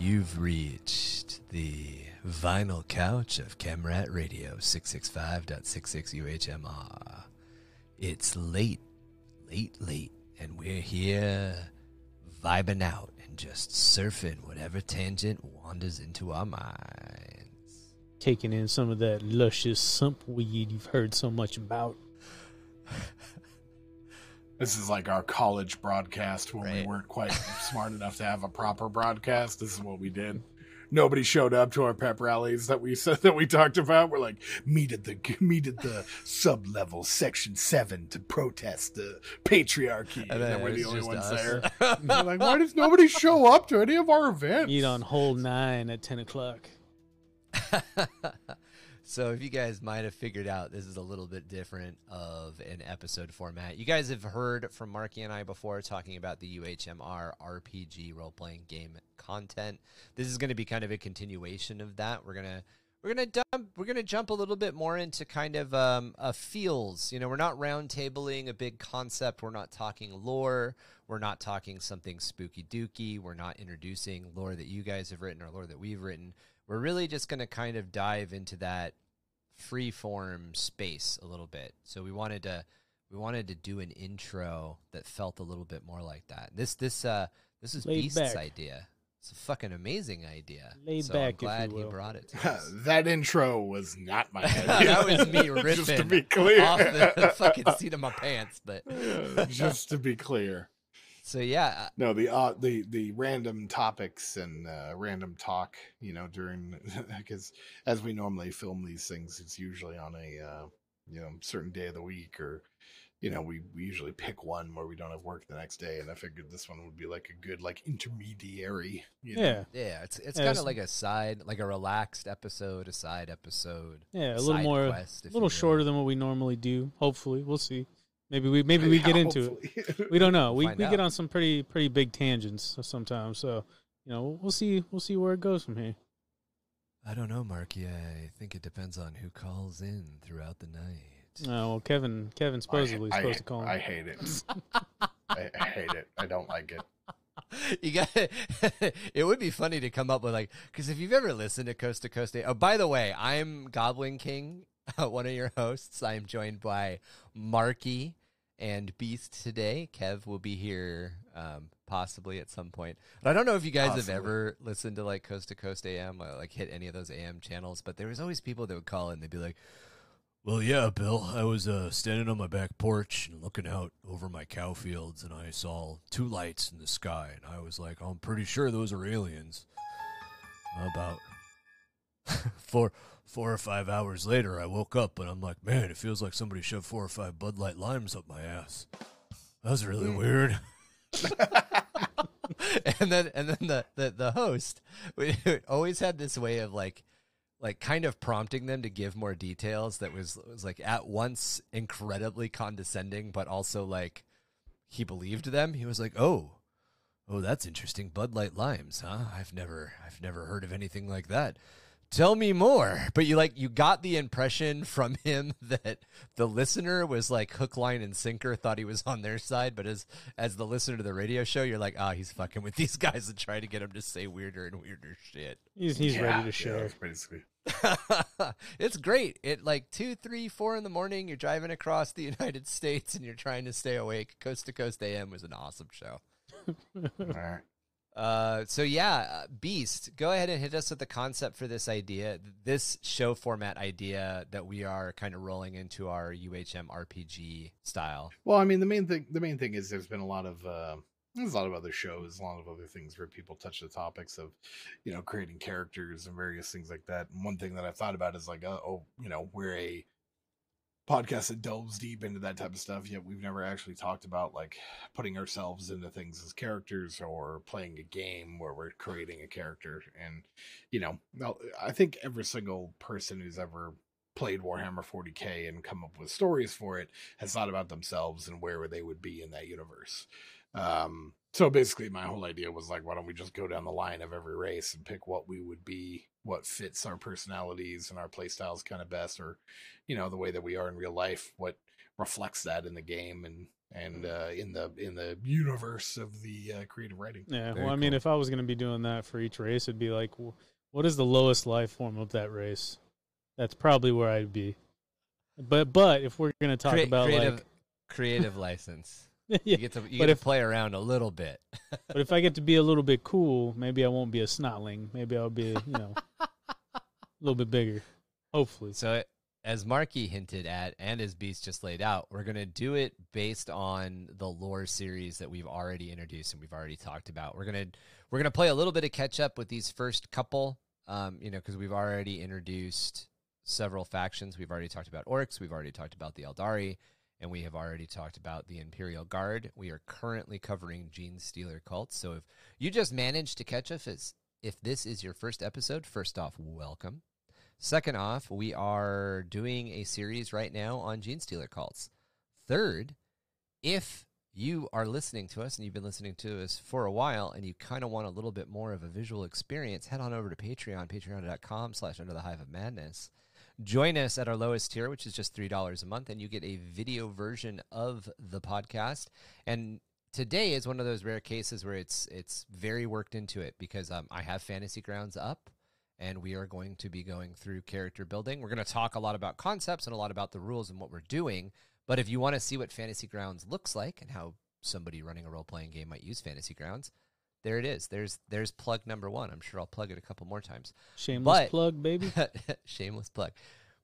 You've reached the vinyl couch of Camrat Radio 665.66 UHMR. It's late, late, late, and we're here vibing out and just surfing whatever tangent wanders into our minds. Taking in some of that luscious sump weed you've heard so much about. This is like our college broadcast when we weren't quite smart enough to have a proper broadcast. This is what we did. Nobody showed up to our pep rallies that we said that we talked about. We're like, meet at the meet at the sub level section seven to protest the patriarchy. And, And then then we're the only ones us. there. Like, why does nobody show up to any of our events? Eat on hole nine at 10 o'clock. so if you guys might have figured out this is a little bit different of an episode format you guys have heard from marky and i before talking about the uhmr rpg role-playing game content this is going to be kind of a continuation of that we're going to we're gonna dump, we're gonna jump a little bit more into kind of um, feels. You know, we're not round tabling a big concept. We're not talking lore. We're not talking something spooky dooky. We're not introducing lore that you guys have written or lore that we've written. We're really just gonna kind of dive into that free form space a little bit. So we wanted to we wanted to do an intro that felt a little bit more like that. This this uh this is Laid Beast's back. idea. It's a fucking amazing idea. Laid so back, I'm glad he brought it to us. that intro was not my idea. that was me ripping Just to be clear. off the fucking seat of my pants. But Just to be clear. So yeah, No, the uh, the the random topics and uh, random talk, you know, during because as we normally film these things, it's usually on a uh, you know certain day of the week, or you know, we, we usually pick one where we don't have work the next day, and I figured this one would be like a good like intermediary. You know? Yeah. yeah, it's it's Yeah, kind of like a side, like a relaxed episode, a side episode. Yeah, a little more, quest, a little shorter than what we normally do. Hopefully, we'll see. Maybe we maybe we get into it. We don't know. We'll We find get on some pretty pretty big tangents sometimes. So you know we'll see we'll see where it goes from here. I don't know, Marky. I think it depends on who calls in throughout the night. Oh well, Kevin Kevin supposedly I, supposed I, to call him. I hate it. I, I hate it. I don't like it. you got it would be funny to come up with like because if you've ever listened to coast to coast oh by the way i'm goblin king one of your hosts i'm joined by marky and beast today kev will be here um, possibly at some point but i don't know if you guys have ever listened to like coast to coast am or like hit any of those am channels but there was always people that would call in they'd be like well, yeah, Bill. I was uh, standing on my back porch and looking out over my cow fields, and I saw two lights in the sky, and I was like, I'm pretty sure those are aliens. About four, four or five hours later, I woke up and I'm like, man, it feels like somebody shoved four or five Bud Light limes up my ass. That was really hmm. weird. and then, and then the the, the host we always had this way of like like kind of prompting them to give more details that was was like at once incredibly condescending but also like he believed them he was like oh oh that's interesting bud light limes huh i've never i've never heard of anything like that tell me more but you like you got the impression from him that the listener was like hook line and sinker thought he was on their side but as as the listener to the radio show you're like ah he's fucking with these guys and trying to get them to say weirder and weirder shit he's he's Yeah, ready to share. it's basically. it's great. It like two, three, four in the morning. You're driving across the United States and you're trying to stay awake. Coast to Coast AM was an awesome show. All right. Uh, so yeah, uh, Beast, go ahead and hit us with the concept for this idea, this show format idea that we are kind of rolling into our UHM RPG style. Well, I mean, the main thing the main thing is there's been a lot of uh, there's a lot of other shows, a lot of other things where people touch the topics of, you know, creating characters and various things like that. And one thing that I've thought about is like, uh, oh, you know, we're a podcast that delves deep into that type of stuff. Yet we've never actually talked about like putting ourselves into things as characters or playing a game where we're creating a character. And you know, I think every single person who's ever played Warhammer 40k and come up with stories for it has thought about themselves and where they would be in that universe. Um, so basically, my whole idea was like, why don't we just go down the line of every race and pick what we would be, what fits our personalities and our playstyles kind of best, or you know, the way that we are in real life, what reflects that in the game, and and uh, in the in the universe of the uh, creative writing. Yeah. Very well, I mean, if I was going to be doing that for each race, it'd be like, what is the lowest life form of that race? That's probably where I'd be. But but if we're going to talk Crea- about creative, creative license. like, You yeah, get to you But get if- to play around a little bit. but if I get to be a little bit cool, maybe I won't be a snotling. Maybe I'll be, you know, a little bit bigger. Hopefully. So, as Marky hinted at, and as Beast just laid out, we're going to do it based on the lore series that we've already introduced and we've already talked about. We're gonna we're gonna play a little bit of catch up with these first couple, um, you know, because we've already introduced several factions. We've already talked about orcs. We've already talked about the Eldari. And we have already talked about the Imperial Guard. We are currently covering Gene Stealer cults. So if you just managed to catch us, if this is your first episode, first off, welcome. Second off, we are doing a series right now on Gene Stealer cults. Third, if you are listening to us and you've been listening to us for a while and you kind of want a little bit more of a visual experience, head on over to Patreon, patreon.com slash under the hive of madness. Join us at our lowest tier, which is just $3 a month, and you get a video version of the podcast. And today is one of those rare cases where it's it's very worked into it because um, I have Fantasy Grounds up and we are going to be going through character building. We're going to talk a lot about concepts and a lot about the rules and what we're doing. But if you want to see what Fantasy Grounds looks like and how somebody running a role playing game might use Fantasy Grounds, there it is. There's there's plug number one. I'm sure I'll plug it a couple more times. Shameless But- plug, baby. Shameless plug.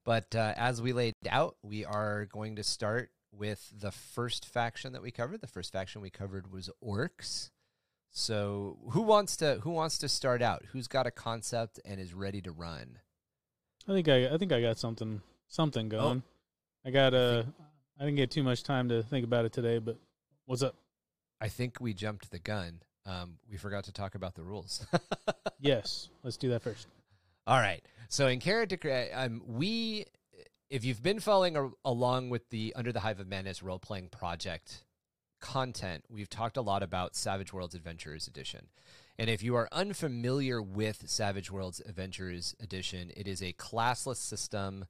But uh, as we laid out, we are going to start with the first faction that we covered. The first faction we covered was orcs. So who wants to who wants to start out? Who's got a concept and is ready to run? I think I I think I got something something going. I got uh I didn't get too much time to think about it today, but what's up? I think we jumped the gun. Um, we forgot to talk about the rules. Yes, let's do that first. All right. So in character, um, we, if you've been following a- along with the Under the Hive of Madness role playing project content, we've talked a lot about Savage Worlds Adventurers Edition. And if you are unfamiliar with Savage Worlds Adventurers Edition, it is a classless system,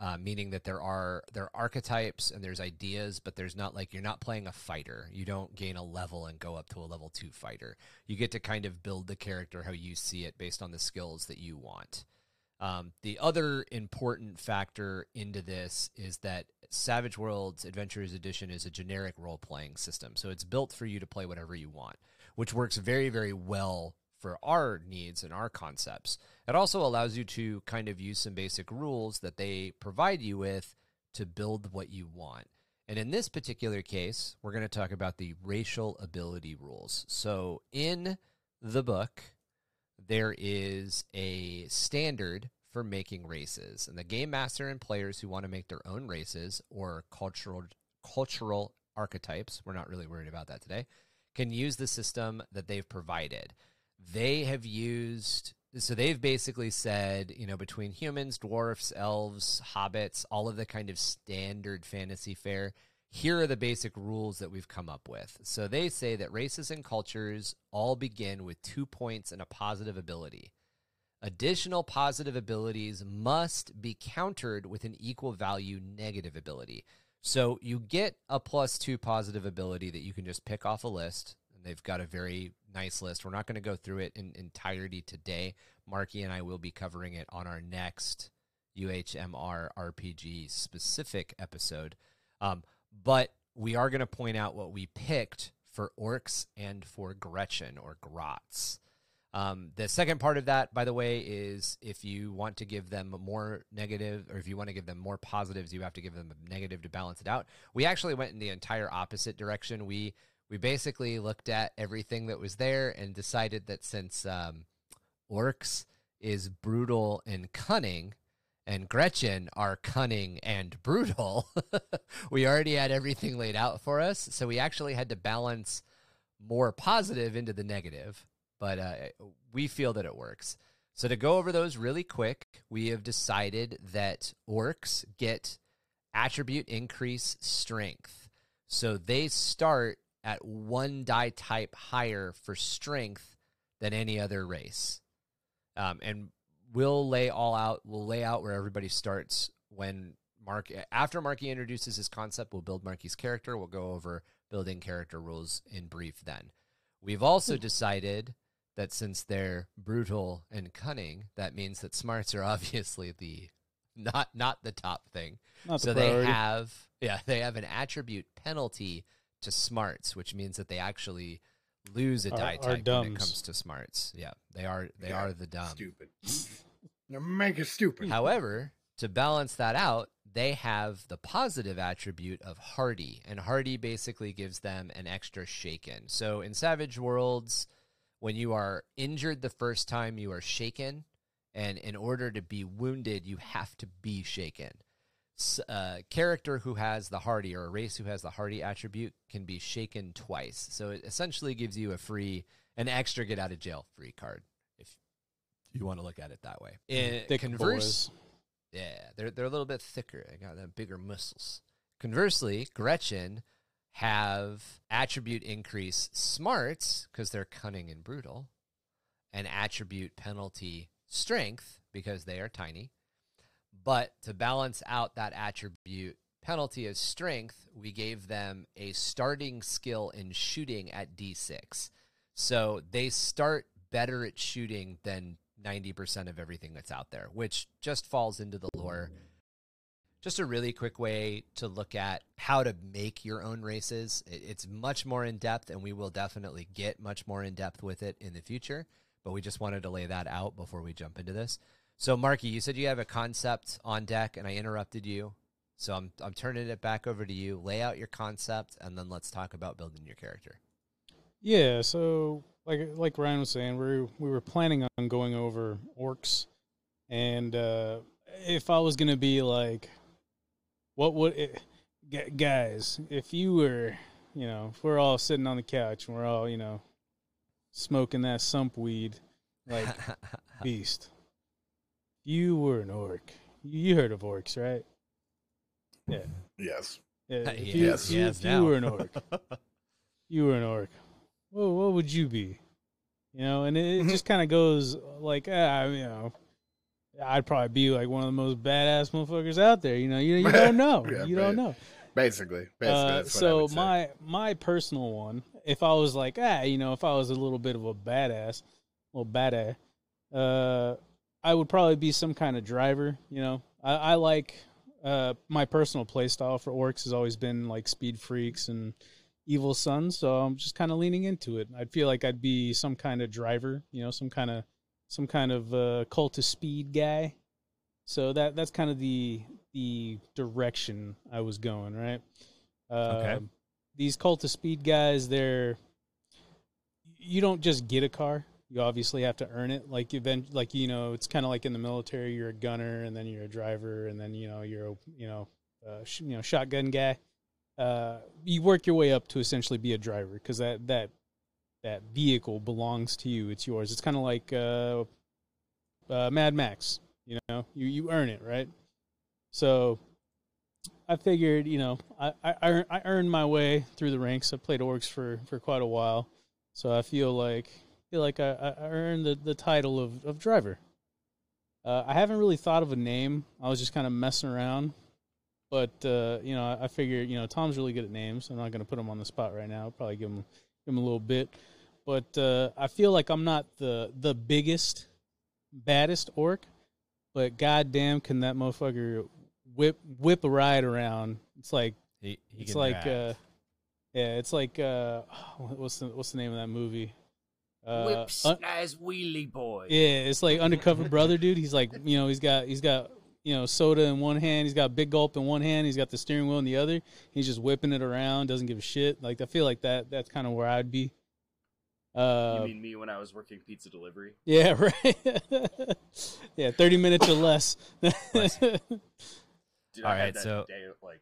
uh, meaning that there are there are archetypes and there's ideas, but there's not like you're not playing a fighter. You don't gain a level and go up to a level two fighter. You get to kind of build the character how you see it based on the skills that you want. Um, the other important factor into this is that Savage Worlds Adventurers Edition is a generic role playing system. So it's built for you to play whatever you want, which works very, very well for our needs and our concepts. It also allows you to kind of use some basic rules that they provide you with to build what you want. And in this particular case, we're going to talk about the racial ability rules. So in the book, there is a standard for making races, and the game master and players who want to make their own races or cultural cultural archetypes, we're not really worried about that today, can use the system that they've provided. They have used so they've basically said, you know, between humans, dwarfs, elves, hobbits, all of the kind of standard fantasy fare, here are the basic rules that we've come up with. So they say that races and cultures all begin with two points and a positive ability. Additional positive abilities must be countered with an equal value negative ability. So you get a plus two positive ability that you can just pick off a list. They've got a very nice list. We're not going to go through it in entirety today. Marky and I will be covering it on our next UHMR RPG specific episode. Um, but we are going to point out what we picked for orcs and for Gretchin or Grots. Um, the second part of that, by the way, is if you want to give them more negative, or if you want to give them more positives, you have to give them a negative to balance it out. We actually went in the entire opposite direction. We we basically looked at everything that was there and decided that since um, orcs is brutal and cunning, and Gretchin are cunning and brutal, we already had everything laid out for us. So we actually had to balance more positive into the negative but uh, we feel that it works. So to go over those really quick, we have decided that orcs get attribute increase strength. So they start at one die type higher for strength than any other race. Um, and we'll lay all out, we'll lay out where everybody starts when Mark after Marky introduces his concept, we'll build Marky's character. We'll go over building character rules in brief. Then we've also decided that since they're brutal and cunning, that means that smarts are obviously the not not the top thing. Not the so they have yeah they have an attribute penalty to smarts, which means that they actually lose a Are- die are type when it comes to smarts. Yeah, they are they Yeah, are the dumb. Stupid. Now make it stupid. However, to balance that out, they have the positive attribute of hardy, and hardy basically gives them an extra shaken. So in Savage Worlds, when you are injured the first time, you are shaken, and in order to be wounded, you have to be shaken. A uh, character who has the hardy or a race who has the hardy attribute can be shaken twice. So it essentially gives you a free, an extra get out of jail free card, if you want to look at it that way. In Thick converse, boys. yeah, they're they're a little bit thicker. They got them bigger muscles. Conversely, Gretchin have attribute increase smarts because they're cunning and brutal, and attribute penalty strength because they are tiny. But to balance out that attribute penalty of strength, we gave them a starting skill in shooting at D6. So they start better at shooting than 90% of everything that's out there, which just falls into the lore. Just a really quick way to look at how to make your own races. It's much more in depth, and we will definitely get much more in depth with it in the future. But we just wanted to lay that out before we jump into this. So, Marky, you said you have a concept on deck, and I interrupted you. So I'm I'm turning it back over to you. Lay out your concept, and then let's talk about building your character. Yeah, so like like Ryan was saying, we we were planning on going over orcs, and uh, if I was gonna be like, what would it, guys? If you were, you know, if we're all sitting on the couch and we're all, you know, smoking that sump weed, like beast. You were an orc. You heard of orcs, right? Yeah. Yes. Yeah. If Yes, you, yes, if you- yes, if now. you were an orc, you were an orc. Well, what would you be? You know, and it, it just kind of goes like, ah, you know, I'd probably be like one of the most badass motherfuckers out there. You know, you you don't know, Yeah, you don't know. Basically. Basically. Uh, that's what I so would say. my my personal one, if I was like, ah, you know, if I was a little bit of a badass, little badass, uh, I would probably be some kind of driver. You know, I, I like uh, my personal play style for orcs has always been like speed freaks and Evil Sunz, so I'm just kind of leaning into it. I'd feel like I'd be some kind of driver. You know, some kind of some kind of uh, cult of speed guy. So that that's kind of the the direction I was going, right? Okay. Um, These cult of speed guys, they're you don't just get a car. You obviously have to earn it. Like event, like you know, it's kind of like in the military. You're a gunner, and then you're a driver, and then you know you're a you know uh, sh- you know shotgun guy. Uh, you work your way up to essentially be a driver because that that that vehicle belongs to you. It's yours. It's kind of like uh, uh, Mad Max. You know, you you earn it, right? So I figured, you know, I I, I earned my way through the ranks. I played orcs for for quite a while, so I feel like feel like I, I earned the, the title of of driver. Uh, I haven't really thought of a name. I was just kind of messing around, but uh, you know, I, I figured, you know, Tom's really good at names. I'm not going to put him on the spot right now. I'll probably give him give him a little bit, but uh, I feel like I'm not the the biggest, baddest orc, but goddamn, can that motherfucker whip whip a ride around? It's like He, he it's like uh, yeah, it's like uh, what's the what's the name of that movie? Uh, Whip un- nice wheelie boy. yeah, it's like undercover brother, dude. He's like, you know, he's got he's got you know soda in one hand, he's got big gulp in one hand, he's got the steering wheel in the other. He's just whipping it around, doesn't give a shit. Like I feel like that. That's kind of where I'd be. Uh, you mean me when I was working pizza delivery? yeah, right. yeah, thirty minutes or less. Dude, All I had that so- day like,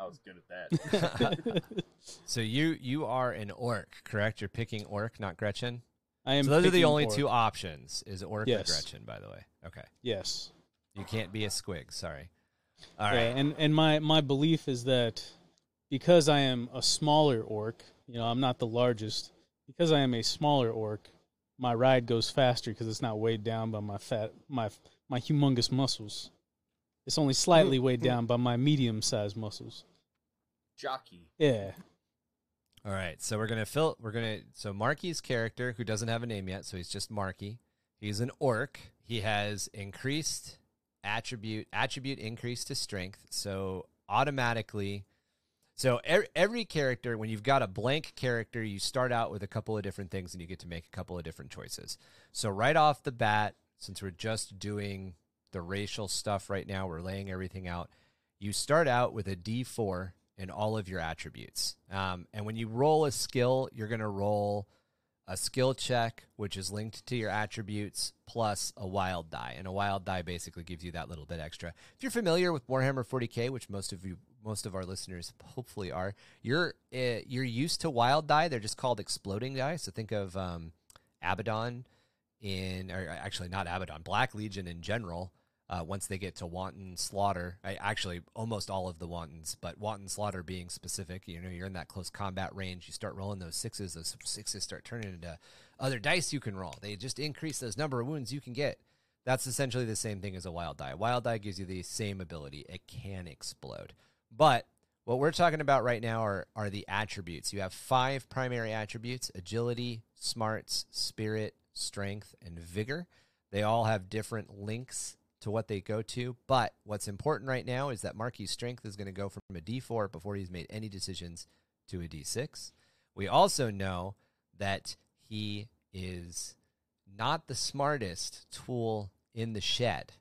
I was good at that. so you you are an orc, correct? You're picking orc, not Gretchin. I am. So those are the only orc. two options: is orc Yes. or Gretchin. By the way, okay. Yes. You can't be a squig. Sorry. All Yeah, and and my my belief is that because I am a smaller orc, you know, I'm not the largest. Because I am a smaller orc, my ride goes faster because it's not weighed down by my fat my my humongous muscles. It's only slightly weighed down by my medium-sized muscles. Jockey. Yeah. All right, so we're gonna fill. We're gonna so Marky's character, who doesn't have a name yet, so he's just Marky. He's an orc. He has increased attribute attribute increase to strength, so automatically. So every, every character, when you've got a blank character, you start out with a couple of different things, and you get to make a couple of different choices. So right off the bat, since we're just doing the racial stuff right now, we're laying everything out. You start out with a D4 in all of your attributes. Um, and when you roll a skill, you're going to roll a skill check, which is linked to your attributes, plus a wild die. And a wild die basically gives you that little bit extra. If you're familiar with Warhammer 40k, which most of you, most of our listeners hopefully are, you're uh, you're used to wild die. They're just called exploding die. So think of um, Abaddon in, or actually not Abaddon, Black Legion in general uh, once they get to wanton slaughter. I, actually, almost all of the wantons, but wanton slaughter being specific. You know, you're in that close combat range. You start rolling those sixes. Those sixes start turning into other dice you can roll. They just increase those number of wounds you can get. That's essentially the same thing as a wild die. Wild die gives you the same ability. It can explode. But what we're talking about right now are, are the attributes. You have five primary attributes agility, smarts, spirit, strength, and vigor. They all have different links to what they go to. But what's important right now is that Marky's strength is going to go from a D4 before he's made any decisions to a D6. We also know that he is not the smartest tool in the shed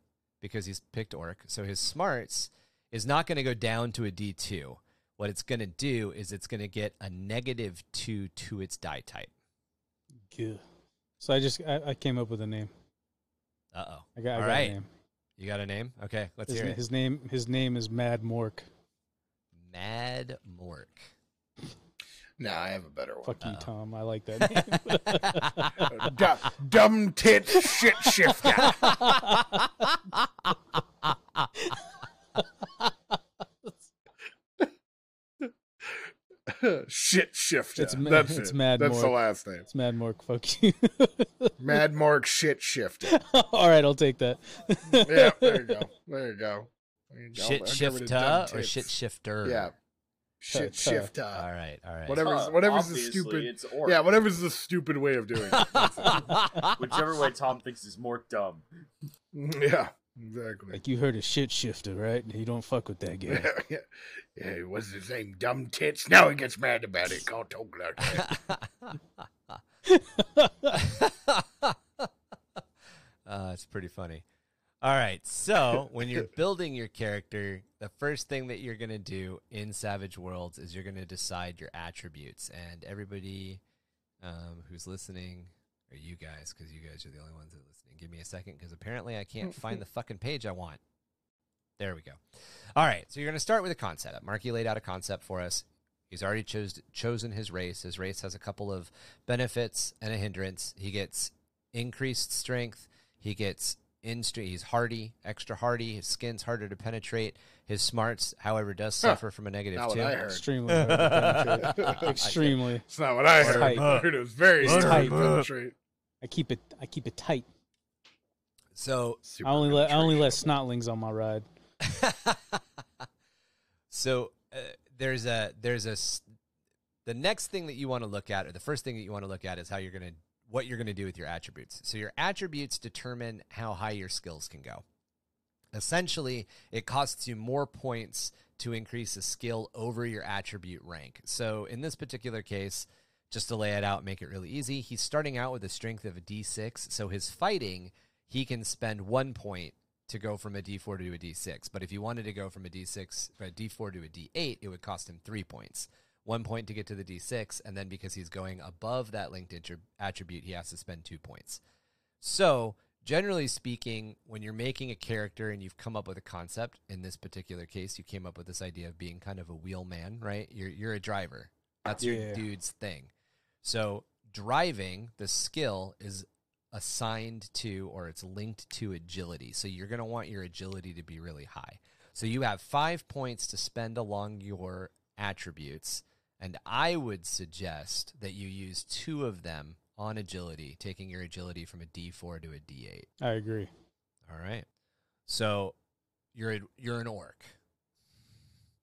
because he's picked Orc. So his smarts is not going to go down to a D2. What it's going to do is it's going to get a negative 2 to its die type. Good. So I just I, I came up with a name. Uh oh. I got, I All got right. a name. You got a name? Okay, let's His, hear it. his name his name is Mad Mork. Mad Mork. Nah, I have a better one. Fuck you, Uh-oh. Tom. I like that name. Du- dumb tit shit shifter. shit shifter. It's ma- That's it's it. Mad That's the last name. it's Mad Mork. Fuck you. Mad Mark shit shifter. All right, I'll take that. Yeah, there you go. There you go. There you go. Shit I'll shifter or tits. shit shifter? Yeah. Shit Ta- ta. shifter. All right, all right. Whatever's Uh, whatever's the stupid. It's orc. Yeah, whatever's the stupid way of doing it. Whichever way Tom thinks is more dumb. yeah, exactly. like you heard a shit shifter, right? You don't fuck with that guy. yeah, yeah. What's his name? Dumb tits. Now he gets mad about it. Can't talk like that. uh, it's pretty funny. All right, so when you're building your character, the first thing that you're going to do in Savage Worlds is you're going to decide your attributes. And everybody um, who's listening, or you guys, because you guys are the only ones that are listening, give me a second because apparently I can't find the fucking page I want. There we go. All right, so you're going to start with a concept. Marky laid out a concept for us. He's already chose, chosen his race. His race has a couple of benefits and a hindrance. He gets increased strength. He gets in strength. He's hardy, extra hardy. His skin's harder to penetrate. His smarts, however, does Huh. suffer from a negative Not what two. I heard. Extremely. hard to penetrate. Extremely. It's not what I heard. Tight. I it was very It's hard to penetrate. I keep it. I keep it tight. So I only let I only let snotlings on my ride. so uh, there's a there's a the next thing that you want to look at or the first thing that you want to look at is how you're going to what you're going to do with your attributes. So your attributes determine how high your skills can go. Essentially, it costs you more points to increase a skill over your attribute rank. So in this particular case, just to lay it out, make it really easy, he's starting out with a strength of a D6. So his fighting, he can spend one point to go from a D4 to a D6. But if you wanted to go from a D6, a D4 to a D8, it would cost him three points. One point to get to the D6, and then because he's going above that linked attri- attribute, he has to spend two points. So, generally speaking, when you're making a character and you've come up with a concept, in this particular case, you came up with this idea of being kind of a wheelman, right? You're you're a driver. That's your dude's thing. So, driving, the skill is assigned to or it's linked to agility. So, you're going to want your agility to be really high. So, you have 5 points to spend along your attributes, and I would suggest that you use 2 of them on agility, taking your agility from a D4 to a D8. I agree. All right. So you're a, you're an orc.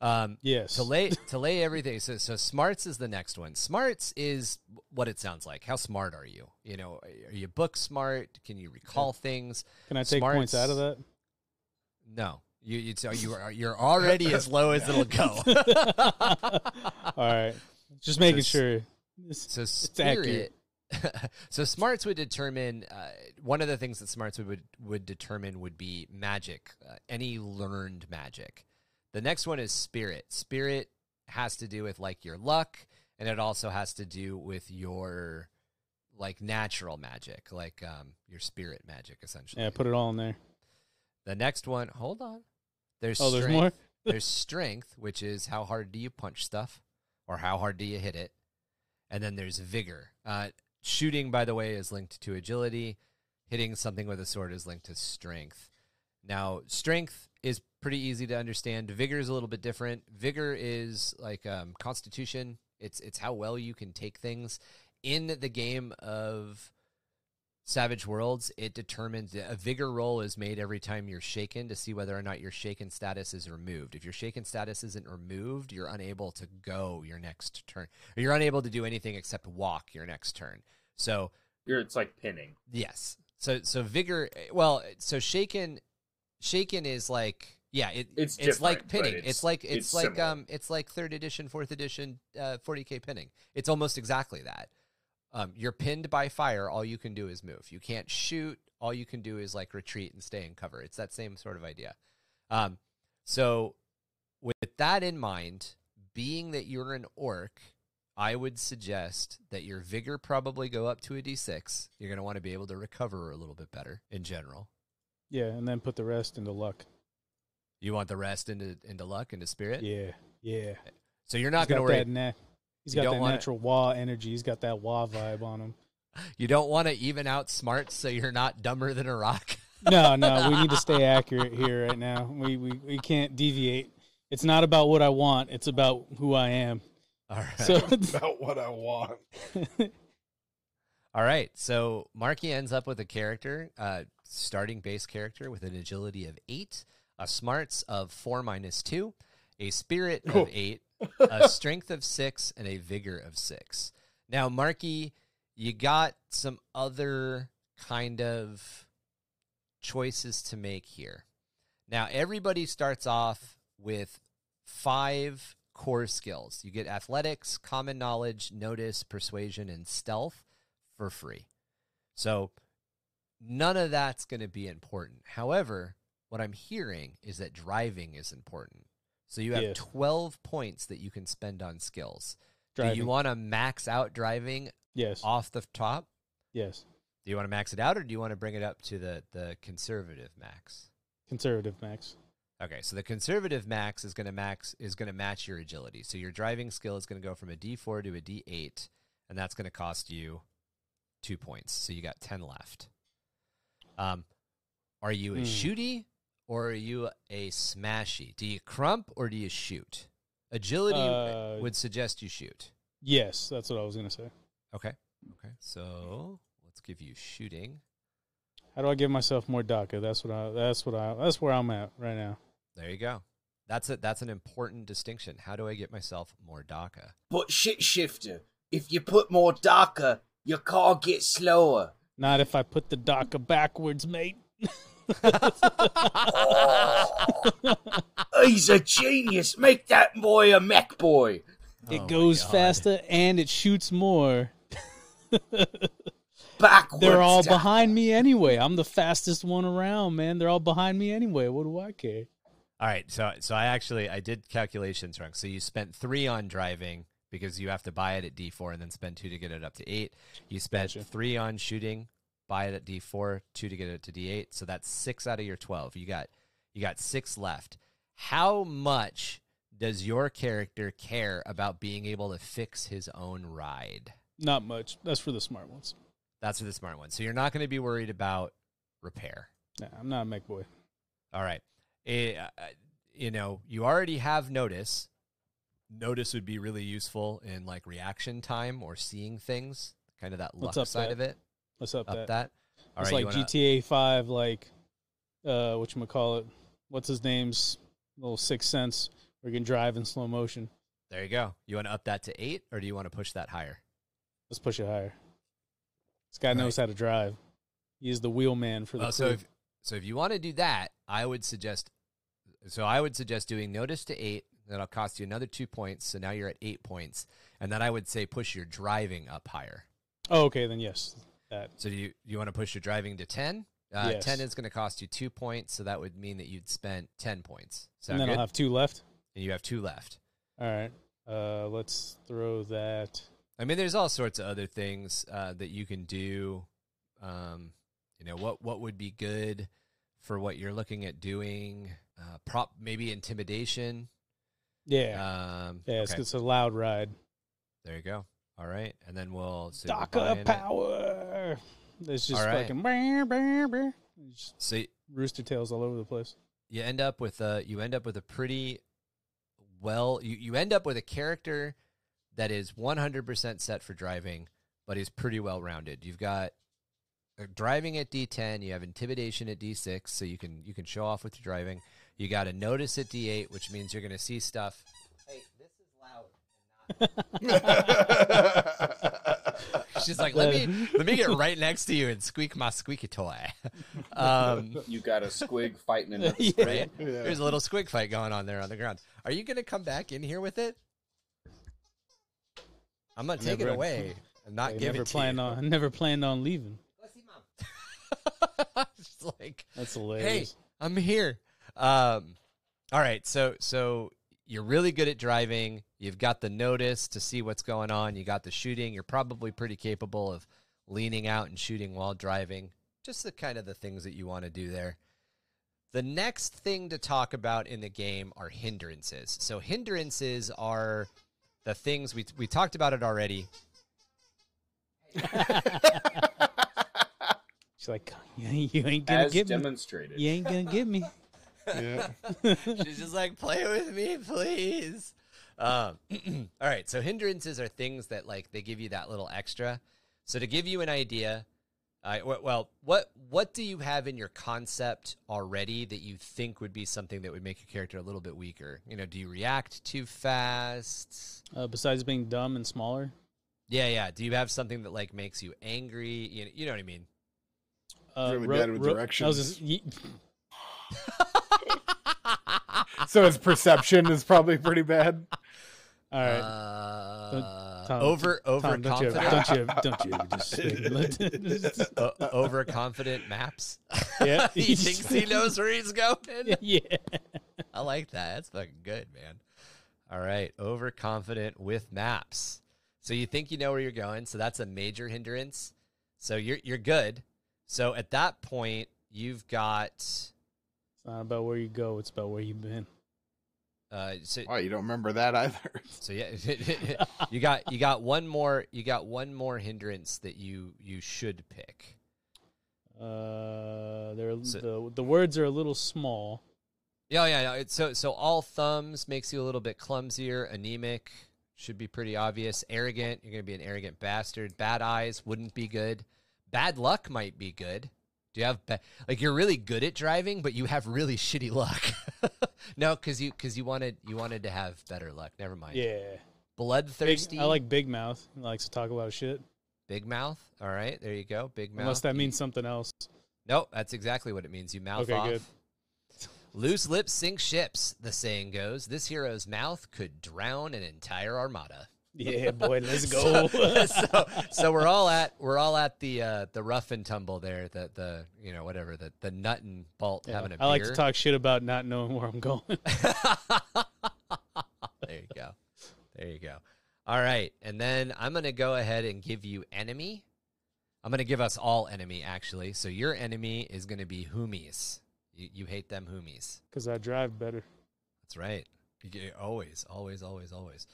Um, Yes. to lay to lay everything. So so smarts is the next one. Smarts is what it sounds like. How smart are you? You know, are you book smart? Can you recall things? Can I take points out of that? No, you you so you are you're already as low as it'll go. All right. Just making s- sure. This- So spirit. so smarts would determine uh, one of the things that smarts would would determine would be magic, uh, any learned magic. The next one is spirit. Spirit has to do with like your luck, and it also has to do with your like natural magic, like um, your spirit magic, essentially. Yeah, put it all in there. The next one, hold on. There's Oh, there's strength. more? there's strength, which is how hard do you punch stuff, or how hard do you hit it, and then there's vigor. Uh, shooting, by the way, is linked to agility. Hitting something with a sword is linked to strength. Now, strength is pretty easy to understand. Vigor is a little bit different. Vigor is like um, constitution. It's it's how well you can take things in the game of Savage Worlds, it determines a vigor roll is made every time you're shaken to see whether or not your shaken status is removed. If your shaken status isn't removed, you're unable to go your next turn. Or you're unable to do anything except walk your next turn. So, You're, it's like pinning. yes. So so vigor well, so shaken shaken is like yeah, it, It's it's like pinning. it's- It's, like it's, it's like similar. um it's like third edition, fourth edition, uh, 40k pinning. It's almost exactly that. Um, you're pinned by fire. All you can do is move. You can't shoot. All you can do is like retreat and stay in cover. It's that same sort of idea. Um, so, with that in mind, being that you're an orc, I would suggest that your vigor probably go up to a d6. You're going to want to be able to recover a little bit better in general. Yeah, and then put the rest into luck. You want the rest into into luck, into spirit. Yeah, yeah. So you're not He's going to got worry. that na- He's You got that wanna- natural wah energy. He's got that wah vibe on him. You don't want to even out smarts so you're not dumber than a rock. No, no, we need to stay accurate here right now. We, we we can't deviate. It's not about what I want. It's about who I am. All right. So it's About what I want. All right. So Marky ends up with a character, uh, starting base character with an agility of eight, a smarts of four minus two, a spirit of eight, a strength of six, and a vigor of six. Now, Marky, you got some other kind of choices to make here. Now, everybody starts off with five core skills. You get athletics, common knowledge, notice, persuasion, and stealth for free. So none of that's going to be important. However, what I'm hearing is that driving is important. So you have Yes. 12 points that you can spend on skills. Do you want to max out driving yes, off the top? yes. Do you want to max it out or do you want to bring it up to the, the conservative max? Conservative max. Okay, so the conservative max is going to max is going to match your agility. So your driving skill is going to go from a D4 to a D8, and that's going to cost you two points. So you got ten left. Um, are you a Hmm. shooty or are you a smashy? Do you crump or do you shoot? Agility Uh, would suggest you shoot. Yes, that's what I was gonna say. Okay. Okay. So let's give you shooting. How do I give myself more dakka? That's what I. That's what I. That's where I'm at right now. There you go. That's it. That's an important distinction. How do I get myself more dakka? But shit shifter, if you put more dakka, your car gets slower. Not if I put the dakka backwards, mate. He's a genius. Make that boy a Mek boy. It Oh goes faster and it shoots more. Backwards. They're all down. behind me anyway. I'm the fastest one around, man. They're all behind me anyway. What do I care? All right, so so I actually I did calculations wrong. So you spent three on driving because you have to buy it at D four and then spend two to get it up to eight. You spent Gotcha. three on shooting, buy it at D four, two to get it to D eight. So that's six out of your twelve. You got you got six left. How much does your character care about being able to fix his own ride? Not much. That's for the smart ones. That's for the smart ones. So you're not going to be worried about repair. Nah, I'm not a Mek boy. All right. Eh, uh, you know, you already have notice. Notice would be really useful in like reaction time or seeing things, kind of that luck side that. of it. Let's up, Up that. that. All it's right, like wanna- GTA Five, like uh, what you call it? what's his name's little sixth sense where you can drive in slow motion. There you go. You want to up that to eight, or do you want to push that higher? Let's push it higher. This guy knows how to drive. He is the wheelman for the so if so, if you want to do that, I would suggest. So I would suggest doing notice to eight. That'll cost you another two points. So now you're at eight points, and then I would say push your driving up higher. oh, okay, then yes, that. So do you you want to push your driving to ten? Uh, Yes. Ten is going to cost you two points, so that would mean that you'd spent ten points. and Sound then good? I'll have two left. and you have two left. All right. Uh, let's throw that. I mean, there's all sorts of other things uh, that you can do. Um, you know, what what would be good for what you're looking at doing? Uh, prop maybe intimidation. Yeah. Um, yeah, it's, okay. it's a loud ride. there you go. All right, and then we'll so dakka it. power. It's just right. fucking brr, brr, brr. Just So rooster tails all over the place. you end up with a you end up with a pretty well you, you end up with a character that is 100% set for driving but is pretty well rounded you've got uh, driving at d10 you have intimidation at d6 so you can you can show off with your driving you got a notice at d8 which means you're going to see stuff hey this is loud she's like let me let me get right next to you and squeak my squeaky toy um You got a squig fighting in the Yeah. right? Yeah. There's a little squig fight going on there on the ground. Are you going to come back in here with it? I'm going to take Never- it away and not I give never it to planned you. on. Never planned on leaving. It's like, That's hilarious. hey. I'm here. Um, all right, so so you're really good at driving. You've got the notice to see what's going on. You got the shooting. You're probably pretty capable of leaning out and shooting while driving. Just the kind of the things that you want to do there. The next thing to talk about in the game are hindrances. So hindrances are the things we we talked about it already. She's like, you ain't gonna as get me. demonstrated. You ain't gonna get me. Yeah. She's just like, play with me, please. Um, all right. So hindrances are things that like they give you that little extra. So to give you an idea, uh, well, what what do you have in your concept already that you think would be something that would make your character a little bit weaker? You know, do you react too fast? Uh, besides being dumb and smaller, Yeah, yeah. Do you have something that like makes you angry? You know, you know what I mean? uh, Really ro- bad with ro- I directions. was just, ye- So his perception is probably pretty bad. all right. Uh, Tom, over Tom, don't you, ever- don't you, ever- don't you ever just o- overconfident maps. Yeah. he thinks he knows where he's going. yeah. I like that. That's fucking good, man. All right, overconfident with maps. So you think you know where you're going, so that's a major hindrance. So you're you're good. So at that point, you've got It's not about where you go; it's about where you've been. uh so Wow, you don't remember that either. so yeah, you got you got one more you got one more hindrance that you you should pick. Uh, they're So- the the words are a little small. Yeah, yeah, yeah. So so all thumbs makes you a little bit clumsier, anemic should be pretty obvious. Arrogant, you're gonna be an arrogant bastard. Bad eyes wouldn't be good. Bad luck might be good. Do you have ba- like you're really good at driving, but you have really shitty luck? no, because you because you wanted you wanted to have better luck. Never mind. Yeah. Big, Bloodthirsty. I like Big Mouth. He likes to talk a lot of shit. big mouth. All right, there you go. Big mouth. Unless that You- means something else. Nope, that's exactly what it means. You mouth Okay, off. good. Loose lips sink ships, the saying goes. This hero's mouth could drown an entire armada. Yeah, boy, let's go. so, so we're all at we're all at the uh, the rough and tumble there. The the you know whatever the the nut and bolt Yeah, having a I like to talk shit about not knowing where I'm going. there you go, there you go. All right, and then I'm gonna go ahead and give you enemy. I'm gonna give us all enemy actually. So your enemy is gonna be Humies. You, you hate them Humies. Because I drive better. That's right. You get, always, always, always, always.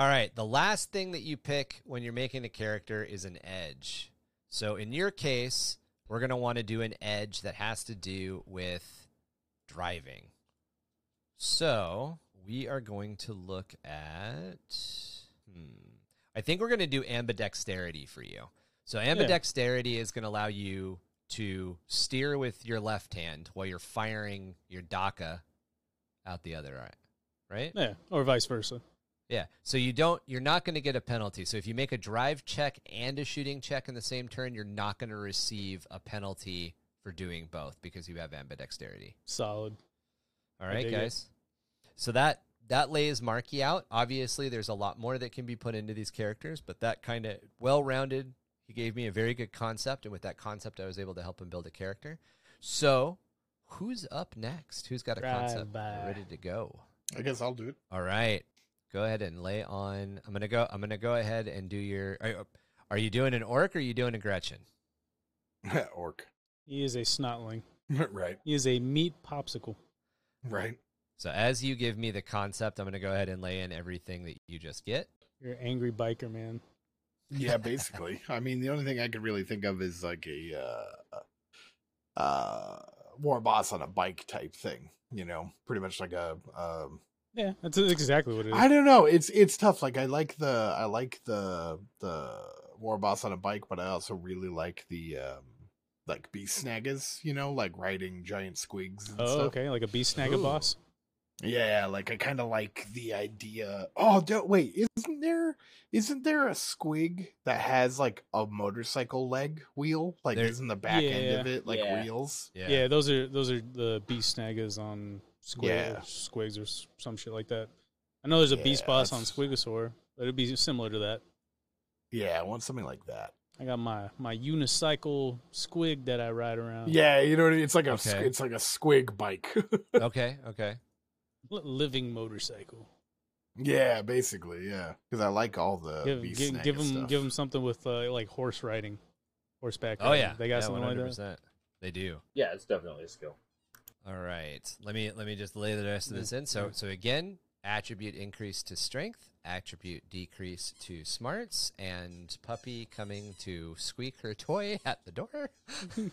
All right. The last thing that you pick when you're making a character is an edge. So in your case, we're going to want to do an edge that has to do with driving. So we are going to look at. Hmm, I think we're going to do ambidexterity for you. So ambidexterity is going to allow you to steer with your left hand while you're firing your dakka out the other eye, right? Yeah, or vice versa. Yeah. So you don't you're not going to get a penalty. So if you make a drive check and a shooting check in the same turn, you're not going to receive a penalty for doing both because you have ambidexterity. Solid. All right, I right, dig it. guys. So that that lays Marky out. Obviously, there's a lot more that can be put into these characters, but that kind of well-rounded. He gave me a very good concept, and with that concept, I was able to help him build a character. So, who's up next? Who's got a concept Drive-by. ready to go? I guess I'll do it. All right, go ahead and lay on. I'm gonna go. I'm gonna go ahead and do your. Are, are you doing an orc or are you doing a Gretchin? Orc. He is a snotling. right. He is a meat popsicle. Right. So as you give me the concept, I'm gonna go ahead and lay in everything that you just get. You're an angry biker man. Yeah, basically. I mean, the only thing I could really think of is like a uh, uh, war boss on a bike type thing. You know, pretty much like a. Um, Yeah, that's exactly what it is. I don't know. It's it's tough. Like I like the I like the the war boss on a bike, but I also really like the um like beast snaggas. You know, like riding giant squigs. And oh, stuff. okay, like a beast snagga Ooh. boss. Yeah, like I kind of like the idea. Oh, don't, wait, isn't there isn't there a squig that has like a motorcycle leg wheel? Like There- isn't the back end of it like Yeah. wheels? Yeah. those are those are the beast snaggas on squig Yeah. or squigs or some shit like that. I know there's a beast Yeah, boss on that's- Squigosaur, but it'd be similar to that. Yeah, I want something like that. I got my my unicycle squig that I ride around. Yeah, you know what I mean? It's like a s- Okay. it's like a squig bike. Okay. Okay. Li- living motorcycle. yeah, basically, yeah. Because I like all the give beast give, snagger give them stuff. give them something with uh, like horse riding, horseback. Oh riding. yeah, they got yeah, something like that. 100%. They do. Yeah, it's definitely a skill. All right. Let me let me just lay the rest of this in. So so again, attribute increase to strength, attribute decrease to smarts, and puppy coming to squeak her toy at the door.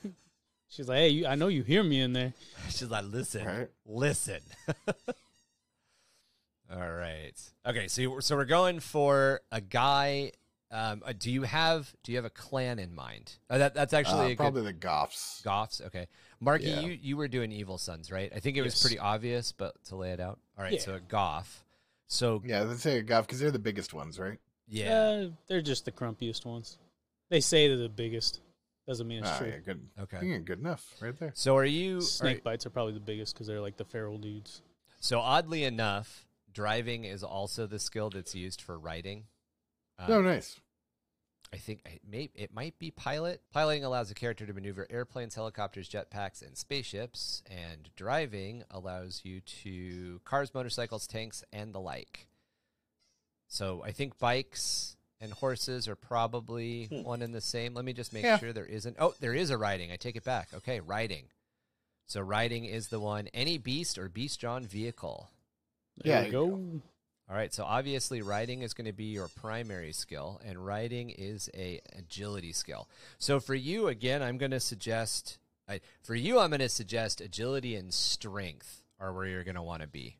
She's like, hey, you, I know you hear me in there. She's like, listen, Right. listen. All right. Okay. So you, so we're going for a guy. Um, uh, do you have do you have a clan in mind? Uh, that that's actually Uh, a good probably the Goffs. Goffs. Okay, Marky, Yeah. you you were doing Evil Sunz, right? I think it was pretty obvious, but to lay it out. All right, Yeah. so a Goff. So Yeah, let's say a Goff because they're the biggest ones, right? yeah, Uh, they're just the crumpiest ones. They say they're the biggest. Doesn't mean it's Ah, true. yeah, good. okay. Yeah, good enough, right there. So are you? Snake are- bites are probably the biggest because they're like the feral dudes. so oddly enough, driving is also the skill that's used for riding. Um, oh, nice. I think it may it might be pilot. Piloting allows a character to maneuver airplanes, helicopters, jetpacks, and spaceships, and driving allows you to cars, motorcycles, tanks, and the like. So I think bikes and horses are probably Hmm. one and the same. Let me just make Yeah. sure there isn't. Oh, there is a riding. I take it back. Okay, riding. So riding is the one. Any beast or beast-drawn vehicle. There Yeah, we you go. All right, so obviously writing is going to be your primary skill, and writing is a agility skill. So for you, again, I'm going to suggest. I, for you, I'm going to suggest agility and strength are where you're going to want to be.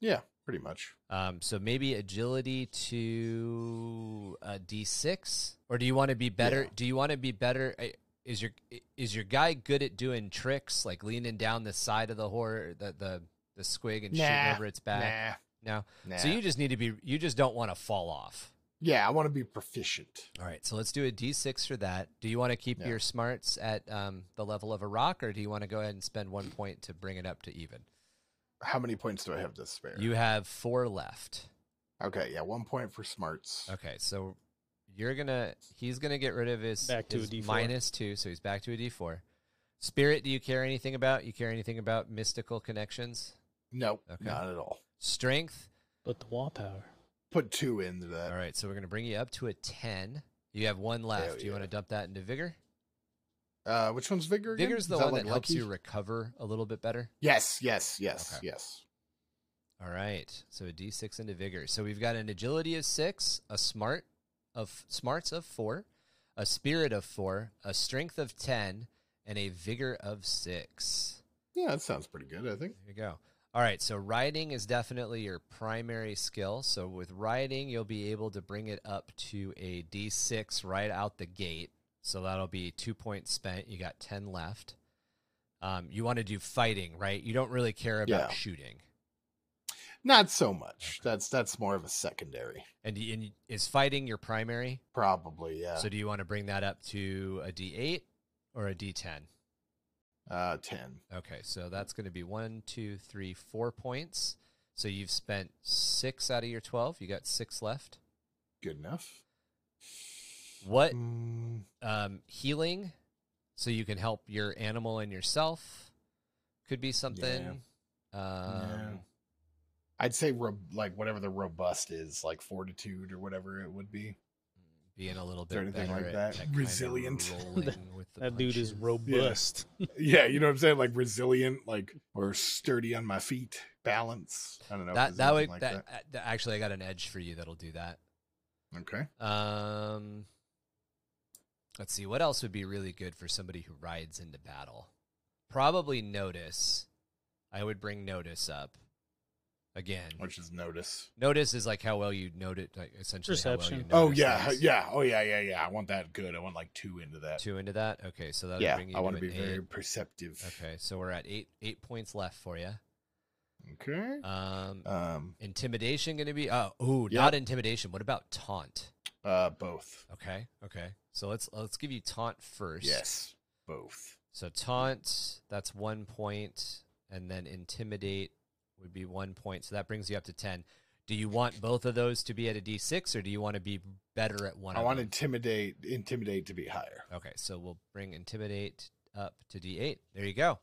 Yeah, pretty much. Um, so maybe agility to a D6, or do you want to be better? Yeah. Do you want to be better? uh, Is your is your guy good at doing tricks like leaning down the side of the horror, the the the squig and shooting over its back? No. Nah. So you just need to be. You just don't want to fall off. Yeah, I want to be proficient. All right. So let's do a D6 for that. Do you want to keep Yeah. your smarts at um, the level of a rock, or do you want to go ahead and spend one point to bring it up to even? How many points do I have to spare? You have four left. Okay, yeah, one point for smarts. Okay. So you're gonna. He's gonna get rid of his Back to a his D4. minus two, so he's back to a D4. Spirit. Do you care anything about? You care anything about mystical connections? Nope, Okay. not at all. Strength. But the wall power. Put two into that. All right. So we're gonna bring you up to a ten. You have one left. Do you yeah. want to dump that into vigor? Uh, which one's vigor? Again? Vigor's the Is one like that helps lucky? you recover a little bit better. Yes, yes, yes, Okay. yes. All right. So a D6 into vigor. So we've got an agility of six, a smart of smarts of four, a spirit of four, a strength of ten, and a vigor of six. Yeah, that sounds pretty good. I think. There you go. All right. So writing is definitely your primary skill. So with writing, you'll be able to bring it up to a D6 right out the gate. So that'll be two points spent. You got 10 left. Um, you want to do fighting, right? You don't really care about Yeah. shooting. Not so much. That's that's more of a secondary. And, and is fighting your primary? Probably, yeah. So do you want to bring that up to a D8 or a D10? Uh, ten. Okay, so that's going to be one, two, three, four points. So you've spent six out of your 12. You got six left. Good enough. What Mm, um, healing so you can help your animal and yourself could be something. Um, I'd say like whatever the robust is, like fortitude or whatever it would be. Being a little there bit anything better like at, that? at kinda Resilient. with the That dude is robust. Yeah, you know what I'm saying? Like resilient, like or sturdy on my feet, balance. I don't know. That that would like that, uh, th- actually I got an edge for you that'll do that. Okay. Um, let's see what else would be really good for somebody who rides into battle. Probably notice. I would bring notice up again. Which is notice. Notice is like how well you note it, like essentially how well you Perception. Oh yeah, things. yeah. Oh yeah, yeah, yeah. I want that good. I want like two into that. Two into that. Okay, so that yeah, bring you I want to to be an very eight. perceptive. Okay, so we're at eight eight points left for you. Okay. Um, Um. intimidation going to be oh ooh Yep. not intimidation. What about taunt? Uh. Both. Okay, okay. So let's let's give you taunt first. Yes. Both. So taunt that's one point, and then intimidate would be one point. So that brings you up to ten. Do you want both of those to be at a D six, or do you want to be better at one? I want them? intimidate. Intimidate to be higher. Okay, so we'll bring Intimidate up to D8. There you go.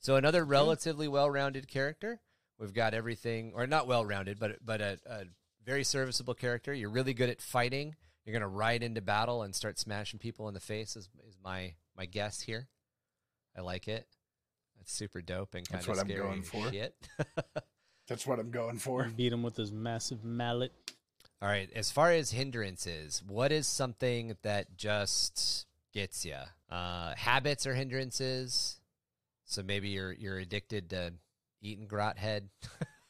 So another relatively well-rounded character. We've got everything, or not well-rounded, but but a, a very serviceable character. You're really good at fighting. You're gonna ride into battle and start smashing people in the face. Is, is my my guess here? I like it. That's super dope and kind That's of what I'm scary going for. shit. That's what I'm going for. Beat him with his massive mallet. All right. As far as hindrances, what is something that just gets you? Uh, habits are hindrances. So maybe you're you're addicted to eating grot head.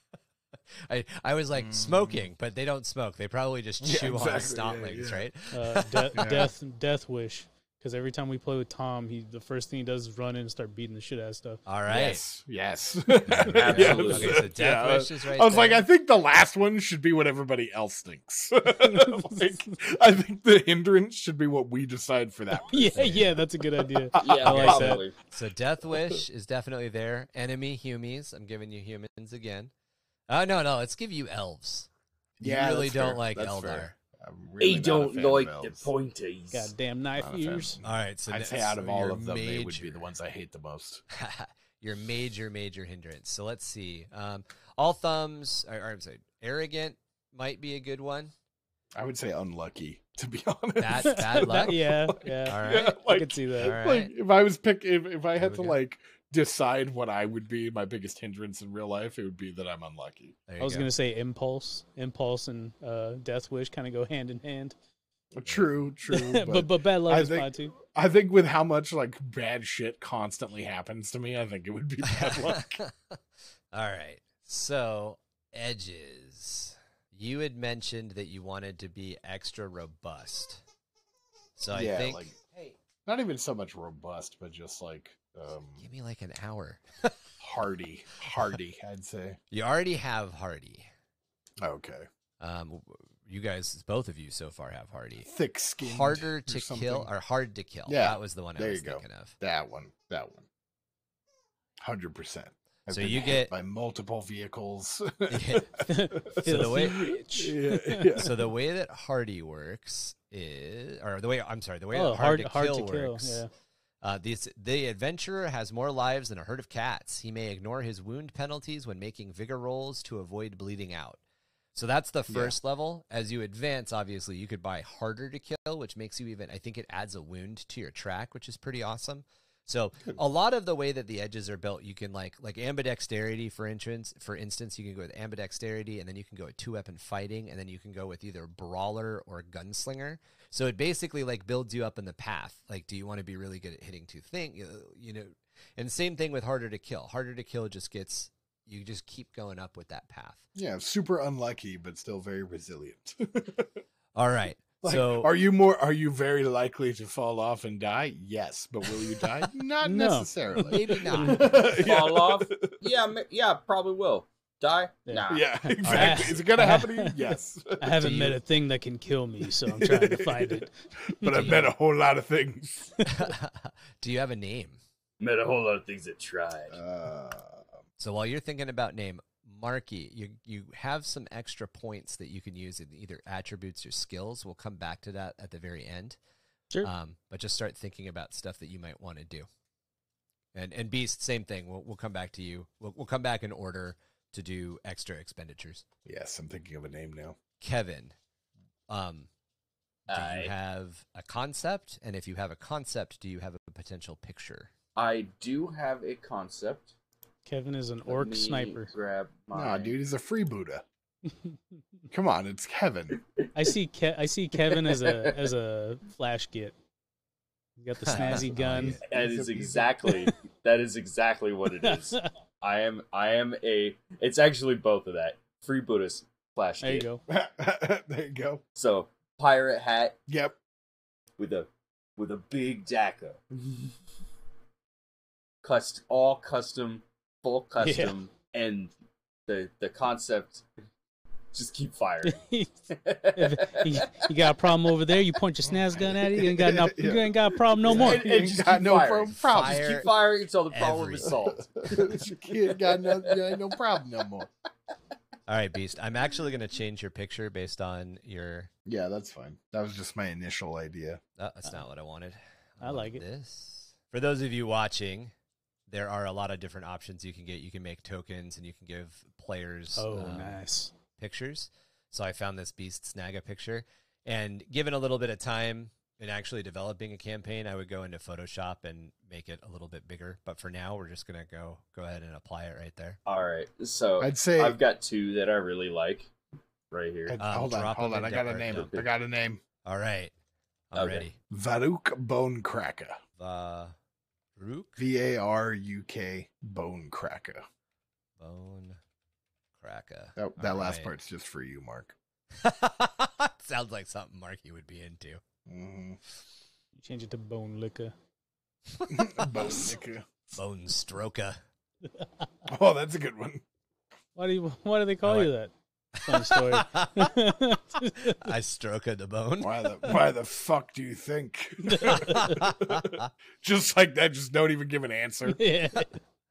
I I was like Mm. smoking, but they don't smoke. They probably just Yeah, chew on exactly. Yeah, snotlings, yeah. right? Uh, de- Yeah. Death, death wish. Because every time we play with Tom, he the first thing he does is run in and start beating the shit out of stuff. All right. Yes. Yes. Absolutely. Okay, so death Yeah. wish is right. I was like. I think the last one should be what everybody else thinks. like, I think the hindrance should be what we decide for that. yeah, yeah, that's a good idea. Yeah, I like that. probably. So Death Wish is definitely there. Enemy humies. I'm giving you humans again. Oh no, no, let's give you elves. You Yeah, really don't fair. like That's Eldar. fair. I'm really he don't like the elves. pointies. Goddamn knife Not a fan. ears. All right, so I'd say out of so all of them, they would be the ones I hate the most. your major, major hindrance. So let's see. Um, all thumbs, or, or I'm sorry, arrogant might be a good one. I would say unlucky, to be honest. Bad, bad luck. yeah, yeah. All right. Yeah, I like, could see that. All right. like if I was pick, if, if I had to go. like decide what I would be my biggest hindrance in real life, it would be that I'm unlucky. I was go. gonna say impulse, impulse, and uh, death wish kind of go hand in hand. True, true. but, But, but bad luck I is think- fine too. I think with how much like bad shit constantly happens to me, I think it would be bad luck. All right. So edges. You had mentioned that you wanted to be extra robust. So I yeah, think like Hey, not even so much robust, but just like um give me like an hour. hardy, hardy. I'd say. You already have Hardy. Okay, Um, you guys, both of you so far have Hardy. thick skin. Harder to kill or hard to kill. Yeah, that was the one I there was you go. thinking of. that one. That one. Hundred percent. So you get- by multiple vehicles. Yeah. So the way- yeah, yeah. So the way that Hardy works is, or the way I'm sorry, the way oh, that hard, hard, to, hard kill to kill. works. Yeah. Uh, this, the adventurer has more lives than a herd of cats. He may ignore his wound penalties when making vigor rolls to avoid bleeding out. So that's the Yeah. first level. As you advance, obviously, you could buy harder to kill, which makes you even, I think it adds a wound to your track, which is pretty awesome. So hmm. a lot of the way that the edges are built, you can like like ambidexterity for instance. For instance, you can go with ambidexterity, and then you can go with two weapon fighting, and then you can go with either brawler or gunslinger. So it basically like builds you up in the path. Like, do you want to be really good at hitting two thing? You you know, and same thing with harder to kill. Harder to kill just gets you just keep going up with that path. Yeah, super unlucky, but still very resilient. All right. Like, So- are you more? Are you very likely to fall off and die? Yes, but will you die? Not No. necessarily. Maybe not. Yeah. Fall off? Yeah, yeah, probably will. Die? Yeah. Nah. Yeah, exactly. Alright. Is it gonna happen to you? Yes, I haven't met a thing that can kill me, so I'm trying to find it. but I've met a whole lot of things. Do you have a name? Met a whole lot of things that tried. Uh, So while you're thinking about name, Marky, you you have some extra points that you can use in either attributes or skills. We'll come back to that at the very end. Sure. Um, but just start thinking about stuff that you might want to do. And and Beast, same thing. We'll we'll come back to you. We'll we'll come back in order to do extra expenditures. yes, I'm thinking of a name now. Kevin, um, do I- you have a concept? And if you have a concept, do you have a potential picture? I do have a concept. Kevin is an Let orc sniper. Grab my. Nah, dude, he's a freebooter. Come on, it's Kevin. I see. Ke- I see Kevin as a as a flash git. He's got the snazzy gun. That He's is a- he's a- exactly that is exactly what it is. I am I am a it's actually both of that. Free Buddhist flash there you go. there you go. So pirate hat Yep. with a with a big dakka. Cust all custom, full custom, and the the concept just keep firing. If you, you got a problem over there, you point your snaz gun at it. You ain't got no, you ain't got a problem no more. And- and just got keep no firing. problem. Fire Just keep firing until the problem every- is solved. Kid got no, yeah, no problem no more. All right, Beast. I'm actually going to change your picture based on your. Yeah, that's fine. That was just my initial idea. Oh, that's not what I wanted. I like it. This. For those of you watching, there are a lot of different options you can get. You can make tokens, and you can give players Oh, um, nice. pictures. So I found this Beast Snagga picture, and given a little bit of time in actually developing a campaign, I would go into Photoshop and make it a little bit bigger. But for now, we're just gonna go go ahead and apply it right there. All right, so I'd say. I've got two that I really like right here. Um, hold on, hold on. I got a name. Okay. I got a name. All right, I'm Okay. ready. Varuk Bone Cracker. Varuk V A R U K Bone Cracker. Bone Cracker. That, that All last right. part's just for you, Mark. Sounds like something Marky would be into. hmm You change it to bone liquor. Bone Licker. Bone Stroker. Oh, that's a good one. Why do you, why do they call I you that? Funny story. I stroke at the bone. Why the why the fuck do you think? just like that, just don't even give an answer. yeah.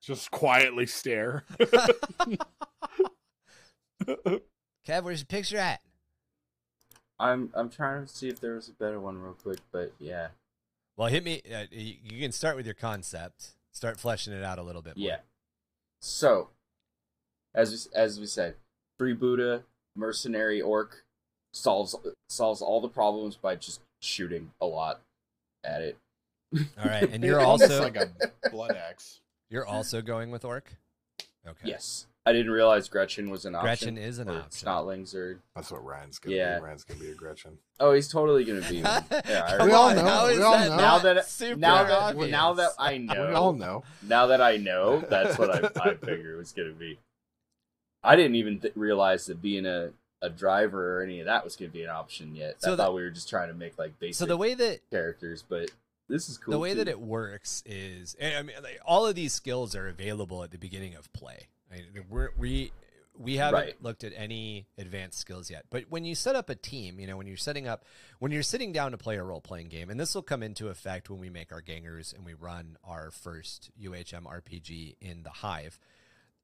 Just quietly stare. Kev, where's your picture at? I'm I'm trying to see if there was a better one real quick, but yeah, Well, hit me. Uh, you, you can start with your concept. Start fleshing it out a little bit. More. yeah. So, as we, as we said, freebooter mercenary orc solves solves all the problems by just shooting a lot at it. All right, and you're also like a blood axe. you're also going with orc. Okay. Yes, I didn't realize Gretchin was an option. Gretchin is an or option. Snotlings or That's what Ryan's gonna Yeah. be. Ryan's gonna be a Gretchin. oh, he's totally gonna be one. Yeah, We all know, how we is all that know. now that super now that obvious? now that I know, We know all know. now that I know, that's what I, I figured it was going to be. I didn't even th- realize that being a, a driver or any of that was going to be an option yet. So I the- thought we were just trying to make like basic so the way that characters, but this is cool. the way too. that it works is, I mean, like, all of these skills are available at the beginning of play. I mean, we're, we we haven't Right. looked at any advanced skills yet. But when you set up a team, you know, when you're setting up, when you're sitting down to play a role playing game, and this will come into effect when we make our gangers and we run our first UHM RPG in the Hive.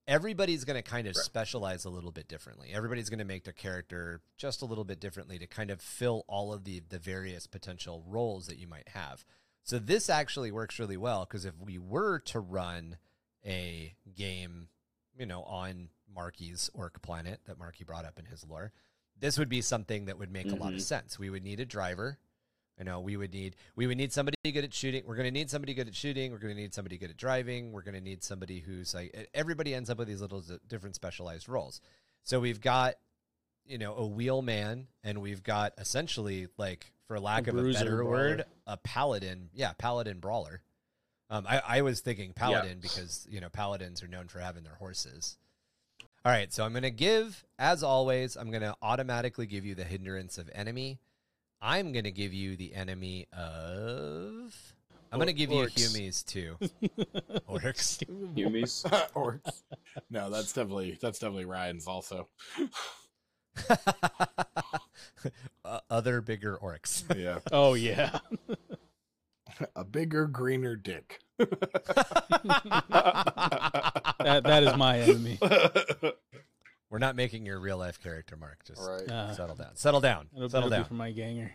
Everybody's going to kind of Right. specialize a little bit differently. Everybody's going to make their character just a little bit differently to kind of fill all of the the various potential roles that you might have. So this actually works really well because if we were to run a game, you know, on Marky's Orc Planet that Marky brought up in his lore, this would be something that would make a lot of Mhm. sense. We would need a driver. You know, we would need we would need somebody good at shooting. We're going to need somebody good at shooting. We're going to need somebody good at driving. We're going to need somebody who's like everybody ends up with these little different specialized roles. So we've got you know a wheelman, and we've got essentially like for lack A of a better brawler. word, a paladin. Yeah, paladin brawler. Um, I, I was thinking paladin because you know paladins are known for having their horses. All right, so I'm going to give, as always, I'm going to automatically give you the hindrance of enemy. I'm gonna give you the enemy of. I'm gonna give orcs. you Humies too. Orcs. Humies. Orcs. No, that's definitely that's definitely Ryan's also. Uh, Other bigger orcs. Yeah. Oh yeah. A bigger, greener dick. That that is my enemy. We're not making your real life character, Mark. Just right. Uh, settle down. Settle down. it'll Settle better be down. for my ganger.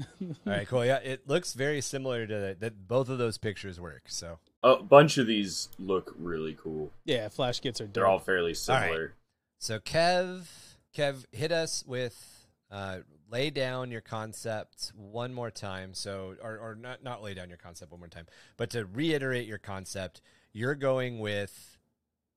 All right, cool. Yeah, it looks very similar to that. that both of those pictures work. So A bunch of these look really cool. Yeah, flash gits are dope. They're all fairly All right. similar. So Kev, Kev, hit us with uh, lay down your concept one more time. So, or, or not not lay down your concept one more time, but to reiterate your concept, you're going with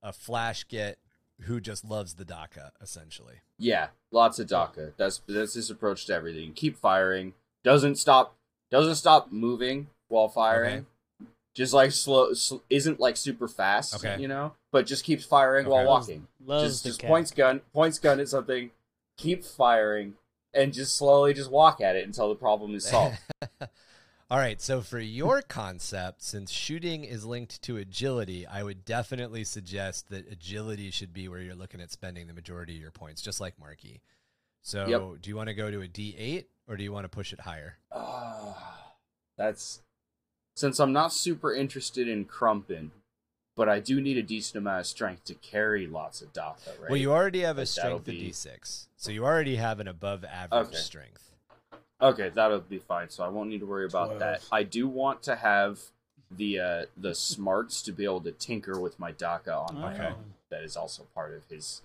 a flash git who just loves the dakka essentially. Yeah, lots of dakka. That's that's his approach to everything. Keep firing. Doesn't stop. Doesn't stop moving while firing. Just like slow. Sl- isn't like super fast. Okay. You know, but just keeps firing while walking. Loves just the just points gun. Points gun at something. Keep firing. And just slowly just walk at it until the problem is solved. All right, so for your concept, since shooting is linked to agility, I would definitely suggest that agility should be where you're looking at spending the majority of your points, just like Marky. So, Yep. do you want to go to a D8 or do you want to push it higher? Ah, that's since I'm not super interested in crumping, but I do need a decent amount of strength to carry lots of dakka, right? Well, you already have a Like, strength of be- D6, so you already have an above average Okay. strength. Okay, that'll be fine. So I won't need to worry about that. I do want to have the uh, the smarts to be able to tinker with my dakka on my Okay. own. That is also part of his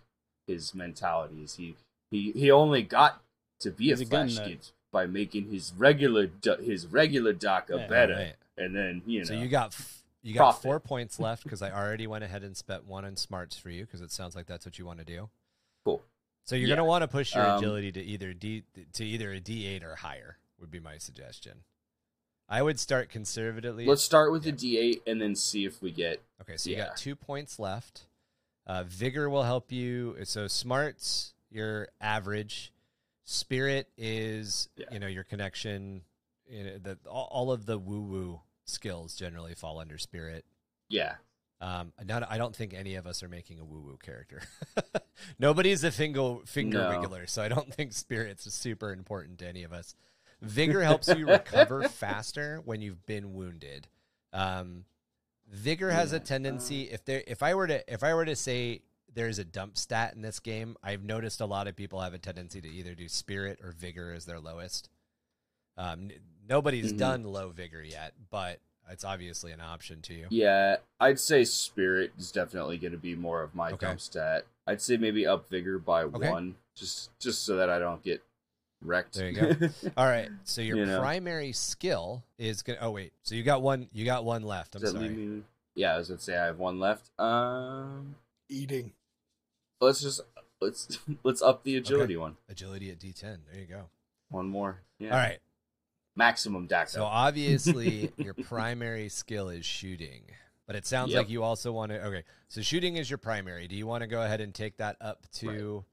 his mentality. Is he he he only got to be He's a a flash git by making his regular his regular dakka Yeah. better, Right. and then you know. So you got f- you got Profit. four points left because I already went ahead and spent one on smarts for you because it sounds like that's what you want to do. cool. So you're Yeah. gonna want to push your Um, agility to either D to either a D8 or higher would be my suggestion. I would start conservatively. Let's start with Yeah. the D8 and then see if we get. okay, so you got two points left. Uh, Vigor will help you. So smarts, your average. Spirit is Yeah. you know your connection. You know, the, all, all of the woo woo skills generally fall under spirit. Yeah, Um, not, I don't think any of us are making a woo woo character. Nobody's a finger finger No. wiggler, so I don't think spirits super important to any of us. Vigor helps you recover faster when you've been wounded. Um, Vigor has a Yeah, tendency if there if I were to if I were to say there's a dump stat in this game, I've noticed a lot of people have a tendency to either do spirit or vigor as their lowest. Um, nobody's Mhm. done low vigor yet, but it's obviously an option to you. yeah. I'd say Spirit is definitely going to be more of my Okay. dump stat. I'd say maybe up Vigor by Okay. one, just just so that I don't get wrecked. There you go. All right. So your You know. primary skill is gonna. Oh wait. So you got one. You got one left. I'm Does sorry. leave me? Yeah, I was gonna say I have one left. Um, Eating. let's just let's let's up the agility one. Agility at D10. There you go. One more. Yeah. All right. Maximum dakka. So obviously your primary skill is shooting, but it sounds Yep. like you also want to. Okay. So shooting is your primary. Do you want to go ahead and take that up to?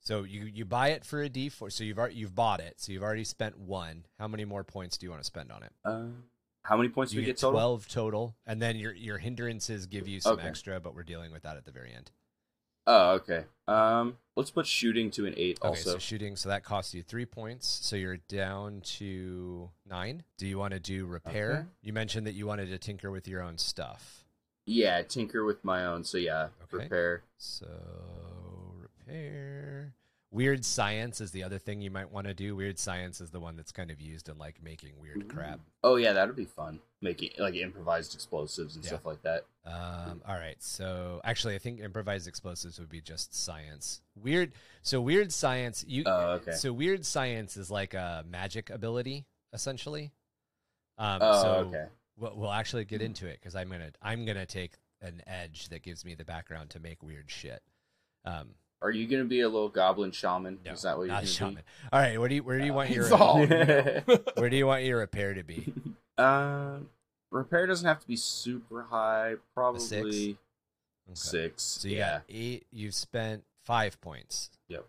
So you you buy it for a D4. So you've already, you've bought it. So you've already spent one. How many more points do you want to spend on it? uh, how many points do You we get get total? twelve total, and then your your hindrances give you some Okay. extra, but we're dealing with that at the very end. Oh, okay. Um, let's put shooting to an eight. Okay, also, so shooting, so that costs you three points. So you're down to nine. Do you want to do repair? Okay. You mentioned that you wanted to tinker with your own stuff. yeah, tinker with my own. So yeah, Okay. repair. So repair. Weird science is the other thing you might want to do. Weird science is the one that's kind of used in like making weird crap. Oh yeah, that'd be fun. Making like improvised explosives and Yeah. stuff like that. Um, all right. So actually, I think improvised explosives would be just science. Weird. So weird science. You. Oh, okay. So weird science is like a magic ability, essentially. Um, Oh, so okay. we'll, we'll actually get into it because I'm gonna I'm gonna take an edge that gives me the background to make weird shit. Um, Are you gonna be a little goblin shaman? no, Is that what you're not shaman. All right. Where do you where do you want your be? where do you want your repair to be? Um, repair doesn't have to be super high. Probably six? six. Okay. So you yeah. got eight. You've spent five points. Yep.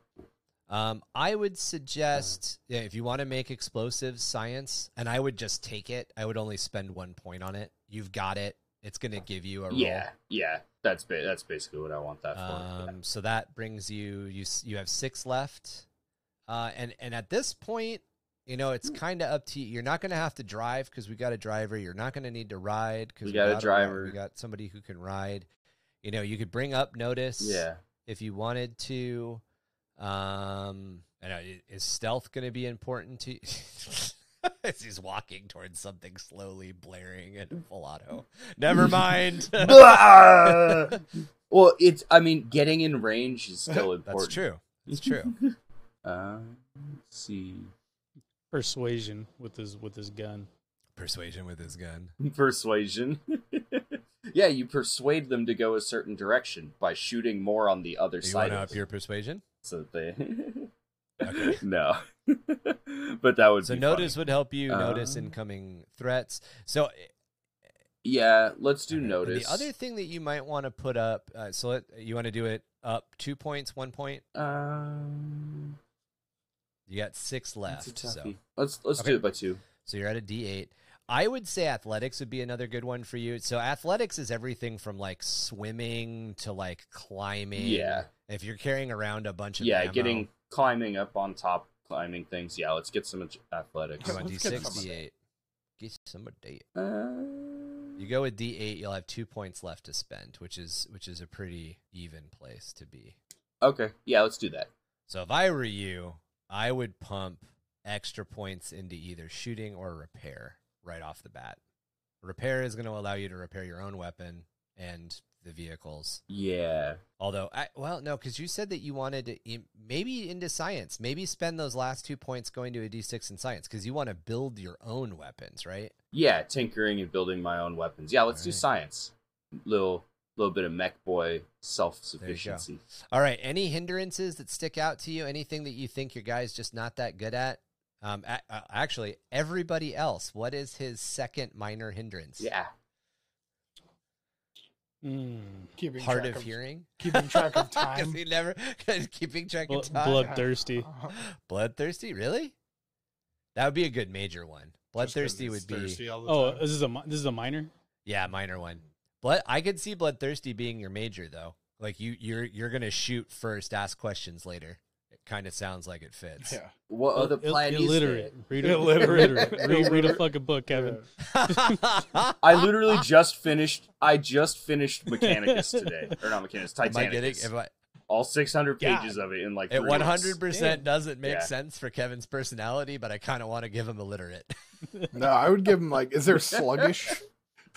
Um, I would suggest yeah, if you want to make explosives science, and I would just take it. I would only spend one point on it. You've got it. It's going to give you a roll. Yeah, yeah. That's ba- that's basically what I want that for. Um, so that brings you you you have six left, uh, and and at this point, you know it's kind of up to you. You're not going to have to drive because we got a driver. You're not going to need to ride because We got a driver. We got somebody who can ride. You know, you could bring up notice. yeah. if you wanted to. Um, I know is stealth going to be important to? As he's walking towards something slowly blaring in full auto. Never mind. Well, it's. I mean, getting in range is still important. That's true. It's true. Uh, let's see. Persuasion with his with his gun. Persuasion with his gun. Persuasion. yeah, you persuade them to go a certain direction by shooting more on the other You side want to of up your persuasion? so that they. Okay. no, but that would So notice funny. would help you notice Uh, incoming threats. So Yeah, let's do notice. The other thing that you might want to put up. Uh, so let, you want to do it up two points, one point. Um, You got six left. So let's let's Okay. do it by two. So you're at a D8. I would say athletics would be another good one for you. So athletics is everything from like swimming to like climbing. Yeah. If you're carrying around a bunch of Yeah, ammo, getting climbing up on top, climbing things. Yeah, let's get some athletics. you want D6, D8. Get some of D8. Uh, You go with D8, you'll have two points left to spend, which is which is a pretty even place to be. okay, yeah, let's do that. So if I were you, I would pump extra points into either shooting or repair right off the bat. Repair is going to allow you to repair your own weapon and the vehicles. Yeah, Although, I, well, no, because you said that you wanted to maybe into science, maybe spend those last two points going to a d6 in science because you want to build your own weapons, right? yeah, tinkering and building my own weapons. Yeah, let's do science. Little little bit of Mek boy self sufficiency. All right. Any hindrances that stick out to you? Anything that you think your guy's just not that good at? Um, a- uh, actually, everybody else. What is his second minor hindrance? Yeah, Mm. Keeping hard track of hearing. Keeping track of 'Cause time. he never keeping track Blo- of time. bloodthirsty. Bloodthirsty, really? That would be a good major one. Bloodthirsty would be Thirsty all the Oh, time. this is a this is a minor. yeah, minor one. Blood. I could see bloodthirsty being your major though. Like you, you're you're gonna shoot first, ask questions later. It kind of sounds like it fits. yeah. what other Il- plan is illiterate. Read a, Illiterate. illiterate. Read, read a fucking book, Kevin. I literally just finished. I just finished Mechanicus today, or not Mechanicus, Am I getting? Am I, All 600 God. pages of it in like it three one weeks. hundred percent doesn't make Yeah. sense for Kevin's personality, but I kind of want to give him illiterate. No, I would give him like, is there sluggish?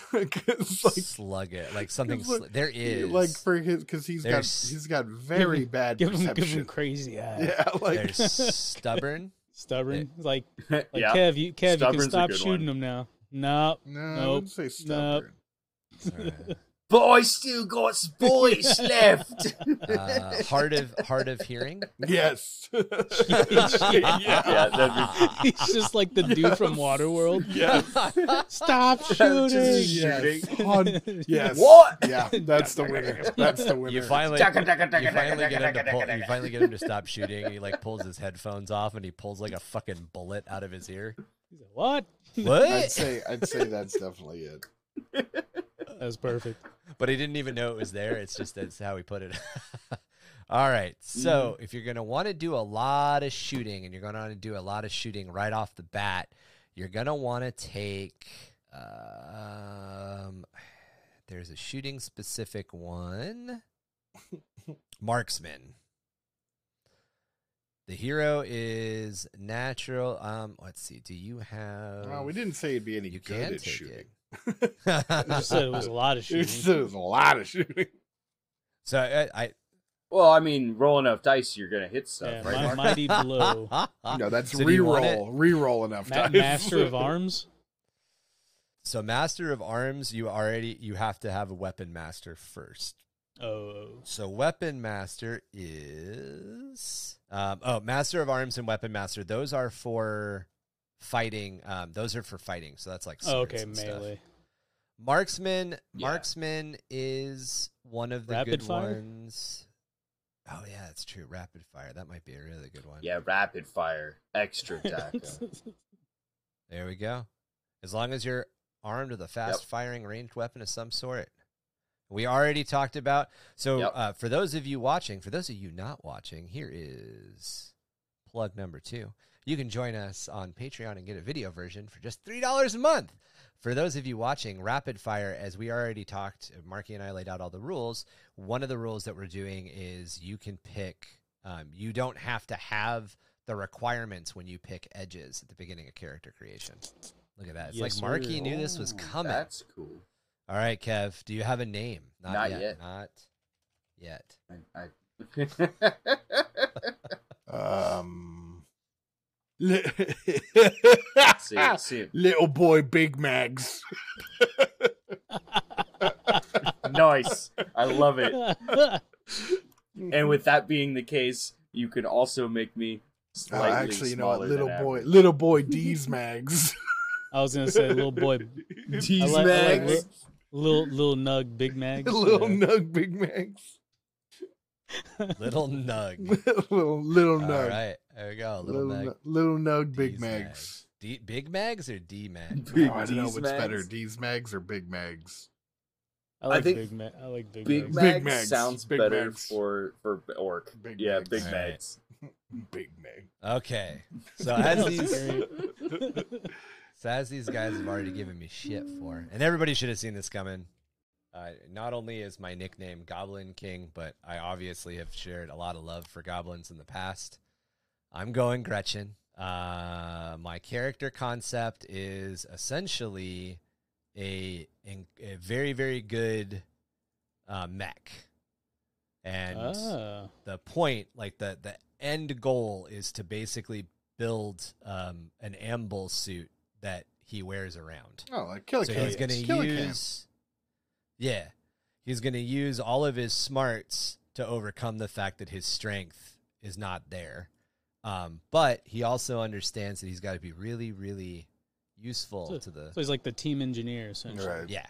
Because like, Slug it like something. It's like- Sl- there is like for his, because he's got he's got very bad Give him, give perception. him crazy eye. yeah, like there's stubborn. Stubborn. Like, like yeah. Kev, you Kev, you can stop shooting one. him now. Nope. no, I Nope. wouldn't say stubborn. But I still got some boys left. Uh, hard of hard of hearing. Yes. Yeah, that'd He's just like the dude from Waterworld. Yes. Stop Just shooting. shooting. Yes. Hun- yes. What? Yeah, that's the winner. That's the winner. You finally, you finally get him to pull, you finally get him to stop shooting. He like pulls his headphones off and he pulls like a fucking bullet out of his ear. He's like, what? I'd say I'd say that's definitely it. That's perfect. but he didn't even know it was there. It's just that's how he put it. All right. So if you're gonna want to do a lot of shooting and you're gonna want to do a lot of shooting right off the bat, you're gonna want to take. Um, there's a shooting specific one. Marksman. The hero is natural. Um, let's see. Do you have? Well, we didn't say it'd be any You good at take shooting. it. I said it was a lot of You shooting. said it was a lot of shooting. so I, I Well, I mean, roll enough dice, you're gonna hit stuff, Yeah, right? my- mighty blow. No, that's So do you re-roll. Re-roll enough Ma- times. Master of Arms. So master of arms, you already you have to have a weapon master first. Oh, So weapon master is um, oh master of arms and weapon master. Those are for fighting. Um, those are for fighting. So that's like oh swords okay, and stuff. melee. Marksman Yeah. marksman is one of the Rapid good fire? ones. Oh yeah, that's true. Rapid fire. That might be a really good one. Yeah, rapid fire, extra dakka. There we go. As long as you're armed with a fast firing ranged weapon of some sort. We already talked about. So, Yep. uh, for those of you watching, for those of you not watching, here is plug number two. You can join us on Patreon and get a video version for just $3 a month. For those of you watching, Rapid Fire, as we already talked, Marky and I laid out all the rules. One of the rules that we're doing is you can pick, um, you don't have to have the requirements when you pick edges at the beginning of character creation. Look at that. It's Yes, like Marky sir. knew this was coming. That's cool. All right, Kev, do you have a name? Not yet. Not yet. I, I... Um, li- see, see, little boy Big Mags. nice. I love it. And with that being the case, you can also make me Uh, slightly actually, you know what? smaller Little than boy, average. little boy D's Mags. I was gonna say little boy, These I like- I like mags. little little nug, big mags. little yeah. nug Big Mags. Little Nug. little little All nug. right, there we go. Little, Little, Nug. nu- little nug Big D's Mags. D- big Mags or D Mags? Big Oh, I don't know D's what's mags. better, D's Mags or Big Mags. I like think big mag. I like big, Big mags. Mags, Big Mags. sounds Big better Mags. for for orc. Big yeah, Mags. Big All right. Mags. Big Mag. Okay, so as these so as these guys have already given me shit for, and everybody should have seen this coming. Uh, not only is my nickname Goblin King, but I obviously have shared a lot of love for goblins in the past. I'm going Gretchin. Uh, my character concept is essentially a, a very very good uh, mek, and Ah, the point, like the the end goal, is to basically build um, an amble suit that he wears around. Oh, like Killa so Kan. he's going to Killa Kan. use, yeah, he's going to use all of his smarts to overcome the fact that his strength is not there. Um, but he also understands that he's got to be really, really useful So- to the so he's like the team engineer essentially. Right. yeah.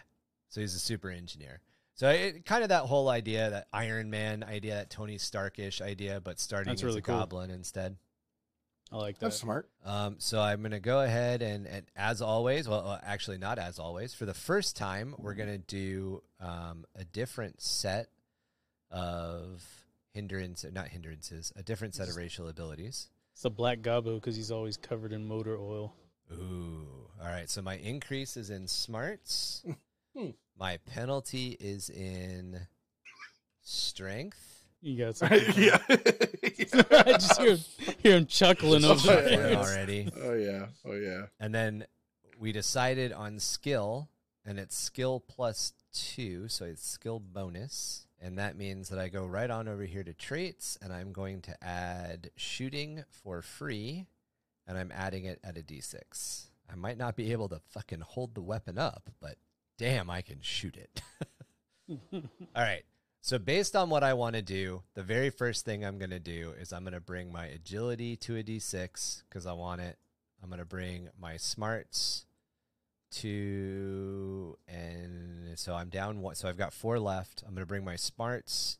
So he's a super engineer. So it, kind of that whole idea, that Iron Man idea, that Tony Starkish idea, but starting That's as really a cool. goblin instead. I like that. That's smart. Um, so I'm going to go ahead and, and as always, well, actually not as always, for the first time, we're going to do um, a different set of hindrance, not hindrances, a different set of racial abilities. It's the black Gabo because he's always covered in motor oil. Ooh. All right. So my increase is in smarts. Hmm. my penalty is in strength. You got some. yeah. I just hear, hear him chuckling Just over chuckling there. already. Oh yeah. Oh yeah. And then we decided on skill, and it's skill plus two, so it's skill bonus. And that means that I go right on over here to traits, and I'm going to add shooting for free, and I'm adding it at a d6. I might not be able to fucking hold the weapon up, but damn, I can shoot it. All right. So based on what I want to do, the very first thing I'm going to do is I'm going to bring my agility to a d6 because I want it. I'm going to bring my smarts to and so I'm down one. So I've got four left. I'm going to bring my smarts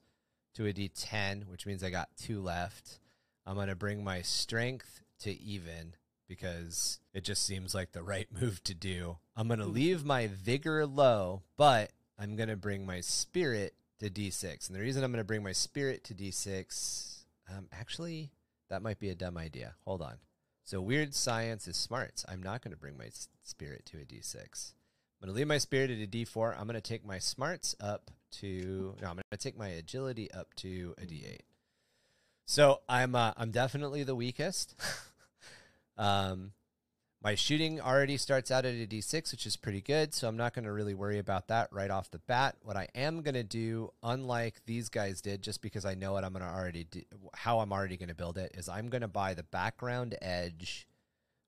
to a d10, which means I got two left. I'm going to bring my strength to even because it just seems like the right move to do. I'm going to hmm. leave my vigor low, but I'm going to bring my spirit to d6. And the reason I'm going to bring my spirit to d6, um, actually, that might be a dumb idea. Hold on. So weird science is smarts. I'm not going to bring my spirit to a d6. I'm going to leave my spirit at a d4. I'm going to take my smarts up to no. I'm going to take my agility up to a d8. So I'm uh, I'm definitely the weakest. um, my shooting already starts out at a d6, which is pretty good. So I'm not going to really worry about that right off the bat. What I am going to do, unlike these guys did, just because I know what I'm going to already do, how I'm already going to build it, is I'm going to buy the background edge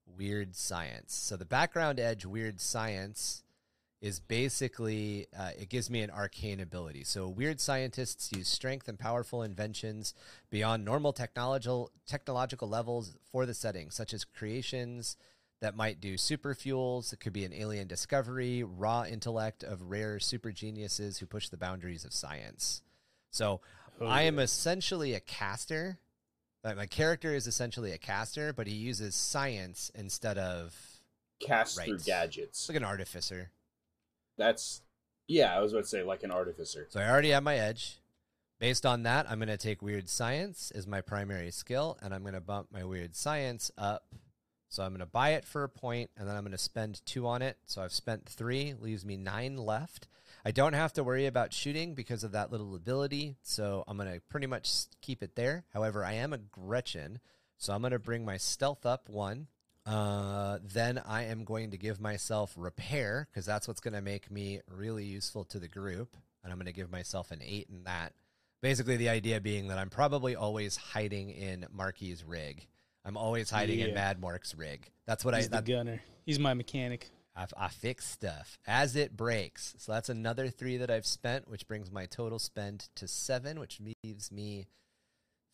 weird science. So the background edge weird science is basically uh, it gives me an arcane ability. So weird scientists use strength and powerful inventions beyond normal technological technological levels for the setting, such as creations that might do super fuels. It could be an alien discovery, raw intellect of rare super geniuses who push the boundaries of science. So Oh, I am yeah. essentially a caster. Like my character is essentially a caster, but he uses science instead of Cast Right. through gadgets. like an artificer. That's yeah. I was about to say like an artificer. So I already have my edge. Based on that, I'm going to take weird science as my primary skill, and I'm going to bump my weird science up. So I'm going to buy it for a point, and then I'm going to spend two on it. So I've spent three, leaves me nine left. I don't have to worry about shooting because of that little ability, so I'm going to pretty much keep it there. However, I am a Gretchin, so I'm going to bring my stealth up one. Uh, then I am going to give myself repair because that's what's going to make me really useful to the group, and I'm going to give myself an eight in that. Basically, the idea being that I'm probably always hiding in Marky's rig. I'm always hiding in Mad Mark's rig. That's what He's I the that, gunner. He's my mechanic. I, I fix stuff as it breaks. So that's another three that I've spent, which brings my total spend to seven, which leaves me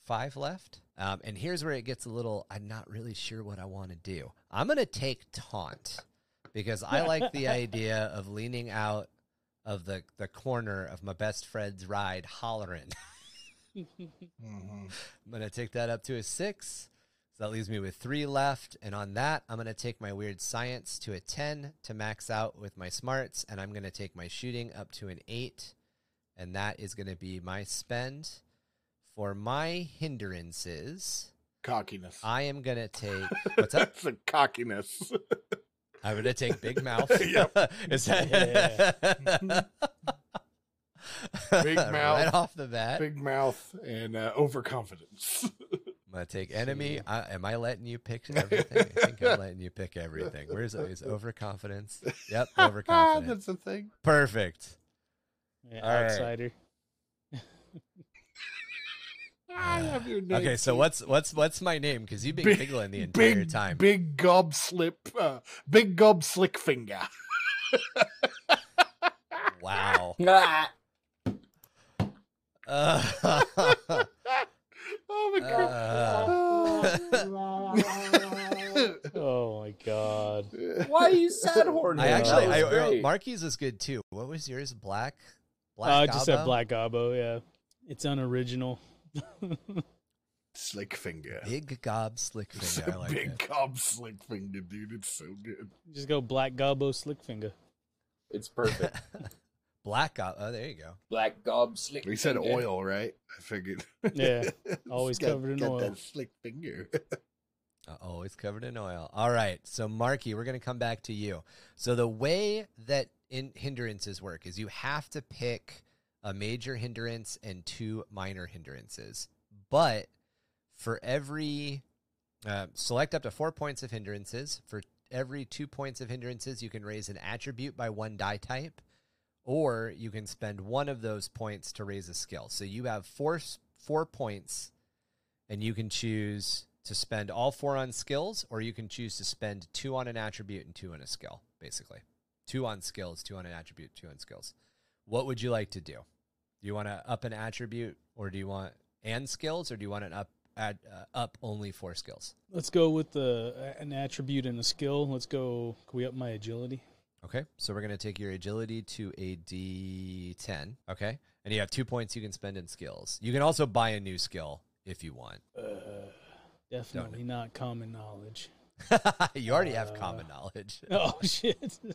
five left. Um, and here's where it gets a little. I'm not really sure what I want to do. I'm gonna take taunt because I like the idea of leaning out of the the corner of my best friend's ride, hollering. Mhm. I'm going to take that up to a six. So that leaves me with three left. And on that, I'm going to take my weird science to a 10 to max out with my smarts. And I'm going to take my shooting up to an eight. And that is going to be my spend. For my hindrances, Cockiness. I am going to take. What's up? That's a cockiness. I'm going to take Big Mouth. Yep. Is that. Big mouth, right off the bat. Big mouth and uh, overconfidence. I'm gonna take enemy. I, am I letting you pick everything? I think I'm letting you pick everything. Where's is overconfidence? Yep, overconfidence. That's a thing. Perfect. Yeah, All right. outsider. I have your name. Okay, so what's what's what's my name? Because you've been Big- giggling the entire big time. Big gob slip, uh, big gob slick finger. Wow. Ah, Uh, oh my god. Oh my god. Why are you sad horny? I actually, that I, was great. Marky's is good too. What was yours? Black. Black. Uh, I just said Black Gobbo, yeah. It's unoriginal. slick finger. Big gob slick finger. I a like big it. gob slick finger, dude. It's so good. Just go Black Gobbo Slick Finger. It's perfect. Black gob. Oh, there you go. Black gob slick. We said finger. oil, right? I figured. Yeah, always It's got- covered in got oil. That slick finger. Uh, Always covered in oil. All right. So, Marky, we're going to come back to you. So, the way that in hindrances work is you have to pick a major hindrance and two minor hindrances. But for every, uh, select up to four points of hindrances. For every two points of hindrances, you can raise an attribute by one die type, or you can spend one of those points to raise a skill. So, you have four, four points and you can choose to spend all four on skills, or you can choose to spend two on an attribute and two on a skill, basically. Two on skills, two on an attribute, two on skills. What would you like to do? Do you want to up an attribute, or do you want and skills, or do you want an up add, uh, up only four skills? Let's go with the an attribute and a skill. Let's go. Can we up my agility? Okay, so we're going to take your agility to a D10. Okay, and you have two points you can spend in skills. You can also buy a new skill if you want. Uh, definitely not common knowledge. you already have Uh, common knowledge. Oh shit!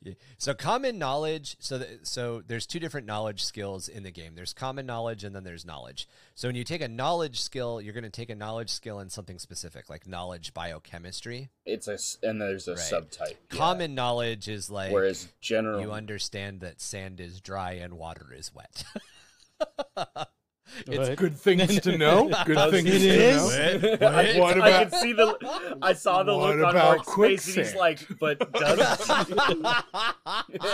Yeah. So common knowledge. So th- so there's two different knowledge skills in the game. There's common knowledge and then there's knowledge. So when you take a knowledge skill, you're going to take a knowledge skill in something specific, like knowledge biochemistry. It's a and there's a Right. subtype. yeah. Common knowledge is like whereas general you understand that sand is dry and water is wet. What? Good things to know. Good It things to is? know. Wet, I, wet. can, I about- can see the. I saw the look on about Mark's face, and he's like, "But does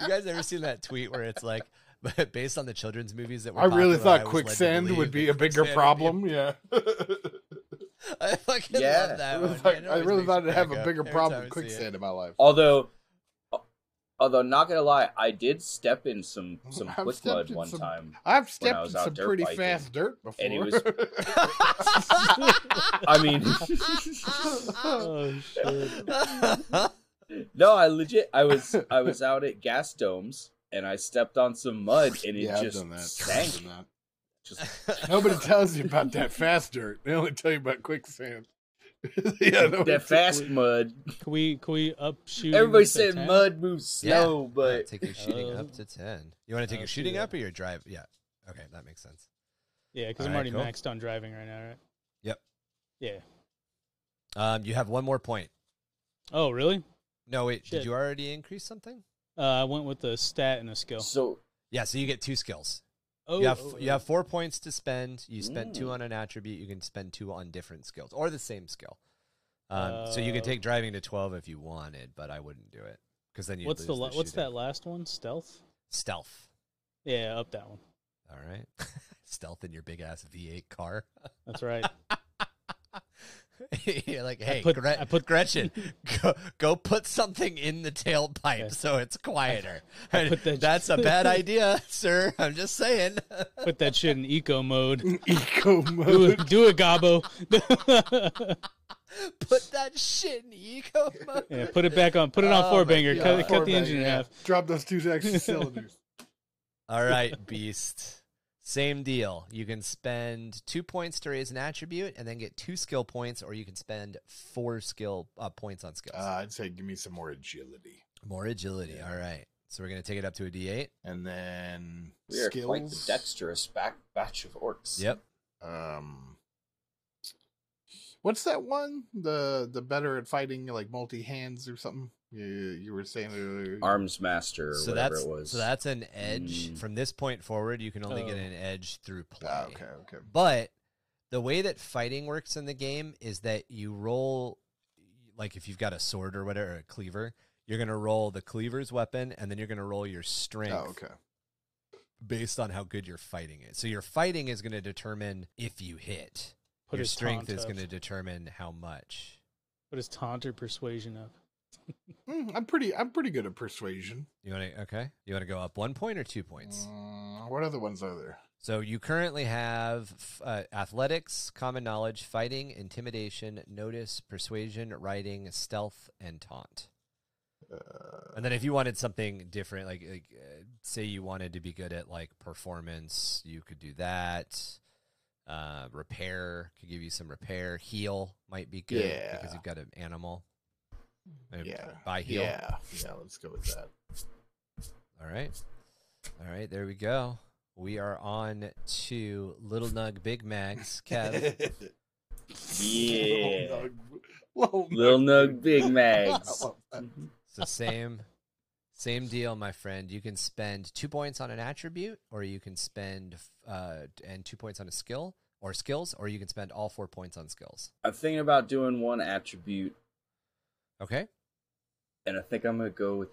you guys ever seen that tweet where it's like, but based on the children's movies that were I really popular, thought was led to quicksand would be a bigger quicksand would be a problem. Yeah. I fucking Yeah. love that I one. really thought, It I always really makes thought me I'd have a bigger problem with I see it. quicksand in my life. although, although not gonna lie, I did step in some some I've quick mud one some- time. I've I stepped was in out some dirt pretty biking, fast dirt before. and it was- I mean, oh shit! no, I legit. I was I was out at gas domes, and I stepped on some mud and it yeah, I've just done that. I've sank. done that. Just Nobody tells you about that fast dirt. They only tell you about quicksand. yeah, nobody that fast we- mud. Can we can we up shoot? Everybody said 10? mud moves slow, Yeah, but take your shooting Uh, up to ten. You want to take your shooting up or your drive? Yeah. Okay, that makes sense. Yeah, because I'm Alright, already cool. maxed on driving right now, right? Yep. Yeah. Um, you have one more point. Oh, really? No, wait. Shit. Did you already increase something? Uh, I went with the stat and a skill. so Yeah. So you get two skills. Oh, you have oh, you oh. have four points to spend. You spend two Mm. on an attribute. You can spend two on different skills or the same skill. Um, so you could Uh, take driving to twelve if you wanted, but I wouldn't do it because then you What's the, lose la- the what's that last one? Stealth. stealth? Yeah, up that one. All right, stealth in your big ass V8 car. That's right. You're like, hey, put- Gre- I put- Gretchin, go, go put something in the tailpipe Yeah. so it's quieter. I put that- That's a bad idea, sir. I'm just saying. Put that shit in eco mode. Eco Do mode. it, do it, Gabo. put that shit in eco mode. yeah, put it back on. Put it on Oh four banger. God. Cut, cut the Four engine in half. Drop those two extra cylinders. All right, Beast. Same deal. You can spend two points to raise an attribute and then get two skill points, or you can spend four skill uh, points on skills. Uh, I'd say give me some more agility, More agility. yeah. All right. So we're going to take it up to a D8. and then we are skills. quite the dexterous back batch of orcs. Yep. Um, what's that one? The the better at fighting, like multi hands or something. You you were saying earlier. Arms master or So whatever that's it was. so that's an edge. Mm. From this point forward, you can only get Oh. an edge through play. Ah, okay, okay. But the way that fighting works in the game is that you roll, like if you've got a sword or whatever, or a cleaver, you're going to roll the cleaver's weapon, and then you're going to roll your strength Oh, okay. based on how good your fighting is. So your fighting is going to determine if you hit. Put your strength is going to determine how much. Put his taunt or persuasion up. Mm, I'm pretty. I'm pretty good at persuasion. You want to okay? You want to go up one point or two points? Mm, what other ones are there? So you currently have uh, athletics, common knowledge, fighting, intimidation, notice, persuasion, writing, stealth, and taunt. Uh, And then if you wanted something different, like, like uh, say you wanted to be good at like performance, you could do that. Uh, repair could give you some repair. Heal might be good because you've got an animal. Maybe yeah. Buy heal. Yeah. Yeah. Let's go with that. All right. All right. There we go. We are on to Little Nug Big Macs. Kev. Yeah. Little Little Nug Big I Mags. love that. So same same deal, my friend. You can spend two points on an attribute, or you can spend uh, and two points on a skill or skills, or you can spend all four points on skills. I'm thinking about doing one attribute, Okay. and I think I'm gonna go with.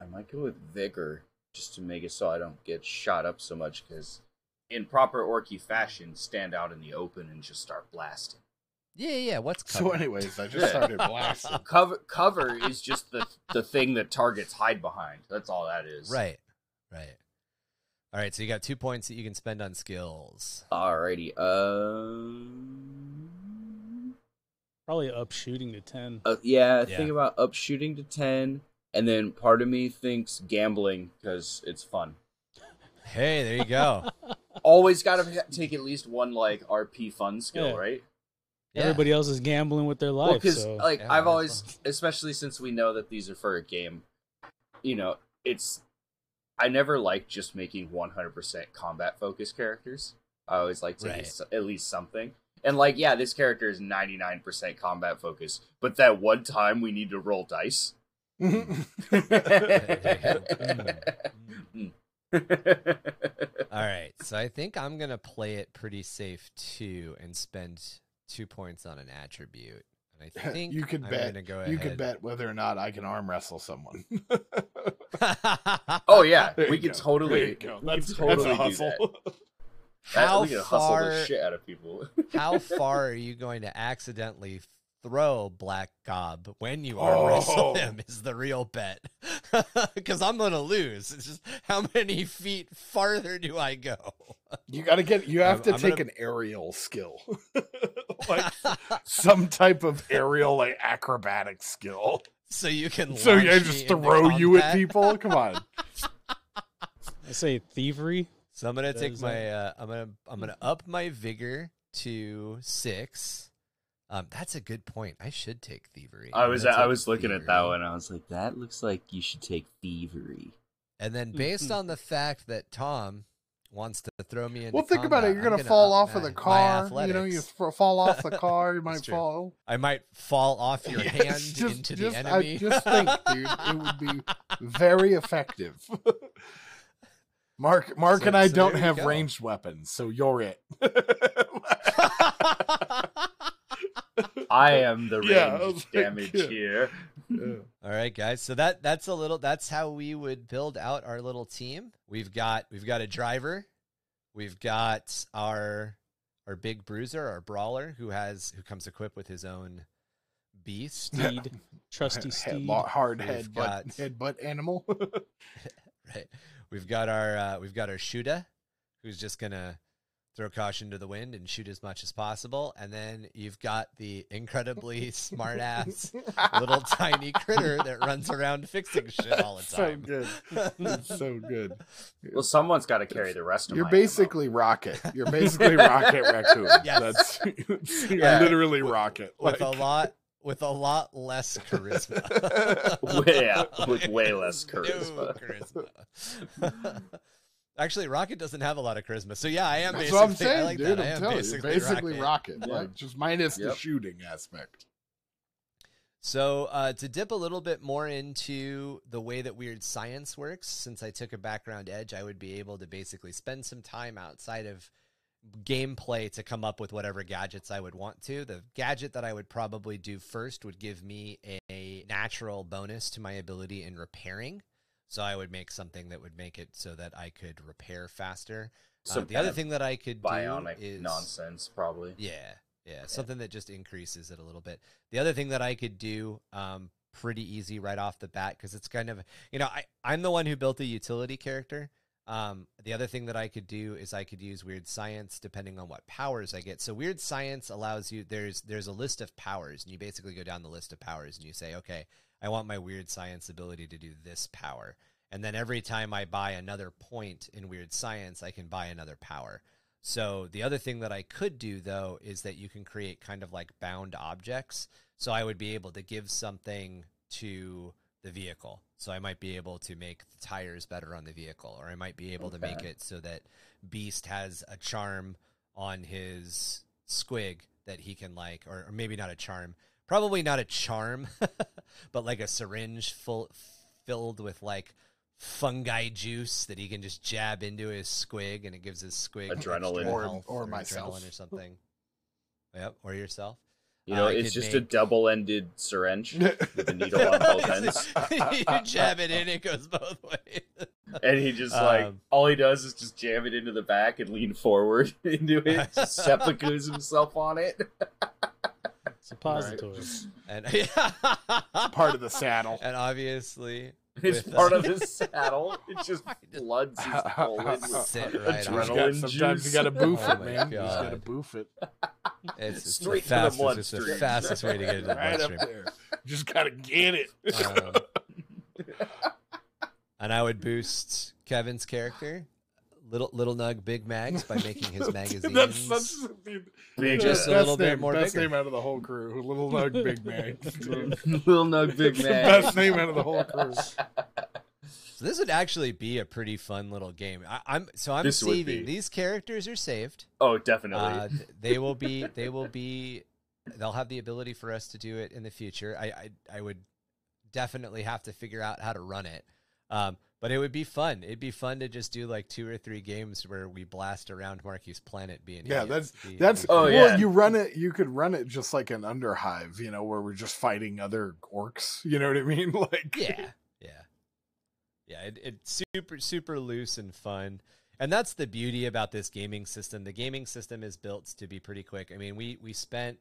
I might go with vigor just to make it so I don't get shot up so much. Because in proper orky fashion, stand out in the open and just start blasting. Yeah, yeah. What's So, anyways, I just started blasting. Cover cover is just the the thing that targets hide behind. That's all that is. right, right. All right. So you got two points that you can spend on skills. Alrighty. Um. Probably up shooting to ten. Uh, yeah, Yeah. think about up shooting to ten, and then part of me thinks gambling because it's fun. Hey, there you go. Always got to take at least one like RP fun skill, Yeah. right? Yeah. Everybody else is gambling with their life. because so. like Yeah, I've always, fun. especially since we know that these are for a game, you know, it's. I never like just making 100% combat focused characters. I always like taking Right. at least something. And like, yeah, this character is 99% combat focused, but that one time we need to roll dice. All right. So I think I'm gonna play it pretty safe too, and spend two points on an attribute. And I think you could I'm bet. Gonna go you could bet whether or not I can arm wrestle someone. oh yeah, There we you could go. totally, There you we That's, could totally that's a do hustle. That. how we could hustle far? the shit out of people. how far are you going to accidentally throw Black Gob when you arm wrestle Oh. him? Is the real bet because I'm gonna lose. It's just how many feet farther do I go? You got to get. You have I'm- to I'm take gonna- an aerial skill, like some type of aerial, like acrobatic skill. so you can. So yeah, just throw you at people. Come on. I say thievery. So I'm gonna That take is my uh, I'm gonna I'm gonna up my vigor to six. Um, that's a good point. I should take thievery. I was I was looking at that one. I was like, that looks like you should take thievery. And then based on the fact that Tom wants to throw me into Well, think about it. You're I'm gonna fall up off of the car. You know, you f- fall off the car. You might fall. I might fall off your Yes, hand just- into just- the I enemy. just think, dude, it would be very effective. Mark, Mark, So- and I so don't have go. ranged weapons, so you're it. I am the range Yeah, I like, damage yeah. here. All right, guys. So that that's a little. That's how we would build out our little team. We've got we've got a driver. We've got our our big bruiser, our brawler, who has who comes equipped with his own beast. Steed, trusty steed. hard head got- butt, head butt animal. Right. We've got our uh, we've got our shooter, who's just gonna throw caution to the wind and shoot as much as possible. And then you've got the incredibly smart ass little tiny critter that runs around fixing shit all the time. so good. So good. Well, someone's got to carry the rest of You're my ammo. basically Rocket. You're basically Rocket Raccoon. Yes. That's you're Yeah. literally Rocket. with Like- a lot with a lot less charisma. yeah, with way less No charisma. charisma. Actually, Rocket doesn't have a lot of charisma. So yeah, I am That's basically. what I'm saying, like dude. that. I I'm am telling you, basically, basically Rocket. Rocket. Yeah. Like just minus the shooting aspect. So uh, to dip a little bit more into the way that weird science works, since I took a background edge, I would be able to basically spend some time outside of gameplay to come up with whatever gadgets I would want to. The gadget that I would probably do first would give me a natural bonus to my ability in repairing. So I would make something that would make it so that I could repair faster. Uh, the other thing that I could do bionic is nonsense, probably. yeah, yeah, something that just increases it a little bit. The other thing that I could do, um, pretty easy right off the bat, because it's kind of, you know, I I'm the one who built the utility character. Um, the other thing that I could do is I could use weird science depending on what powers I get. So weird science allows you there's there's a list of powers, and you basically go down the list of powers and you say, okay, I want my weird science ability to do this power. And then every time I buy another point in weird science, I can buy another power. So the other thing that I could do though is that you can create kind of like bound objects. So I would be able to give something to the vehicle. So I might be able to make the tires better on the vehicle, or I might be able to make it so that Beast has a charm on his squig that he can like, or, or maybe not a charm, probably not a charm, but like a syringe full filled with like fungi juice that he can just jab into his squig and it gives his squig Adrenaline. extra Or- health or myself. adrenaline or something. Yep, or yourself. You know, I it's could just a double-ended syringe with a needle on both ends, you jab it in, it goes both ways. and he just like Um, all he does is just jam it into the back and lean forward into it, just seppukus himself on it. Suppository. and Part of the saddle. and obviously It's part of his saddle. It just floods his colon with Sit right on You got- adrenaline sometimes you gotta boof Oh it, my man. You just gotta God. boof it. It's, it's the Straight to the fastest. it's the bloodstream. fastest way to get into the Right up bloodstream. there. Just gotta get it. Um, and I would boost Kevin's character, little little Nug Big Mags, by making his magazines. That's such dude, Just a best little bit name, more Best bigger. name out of the whole crew. Little Nug Big Man. Little Nug Big Man. best name out of the whole crew. So this would actually be a pretty fun little game. I, I'm so I'm This saving these characters are saved. Oh, definitely. Uh, they will be. They will be. They'll have the ability for us to do it in the future. I I, I would definitely have to figure out how to run it. Um, but it would be fun. It'd be fun to just do like two or three games where we blast around Marky's planet being Yeah, that's It'd that's Oh, fun. well. yeah. You run it. You could run it just like an underhive, you know, where we're just fighting other orcs. You know what I mean? Like yeah, yeah, yeah. It, it's super super loose and fun, and that's the beauty about this gaming system. The gaming system is built to be pretty quick. I mean, we we spent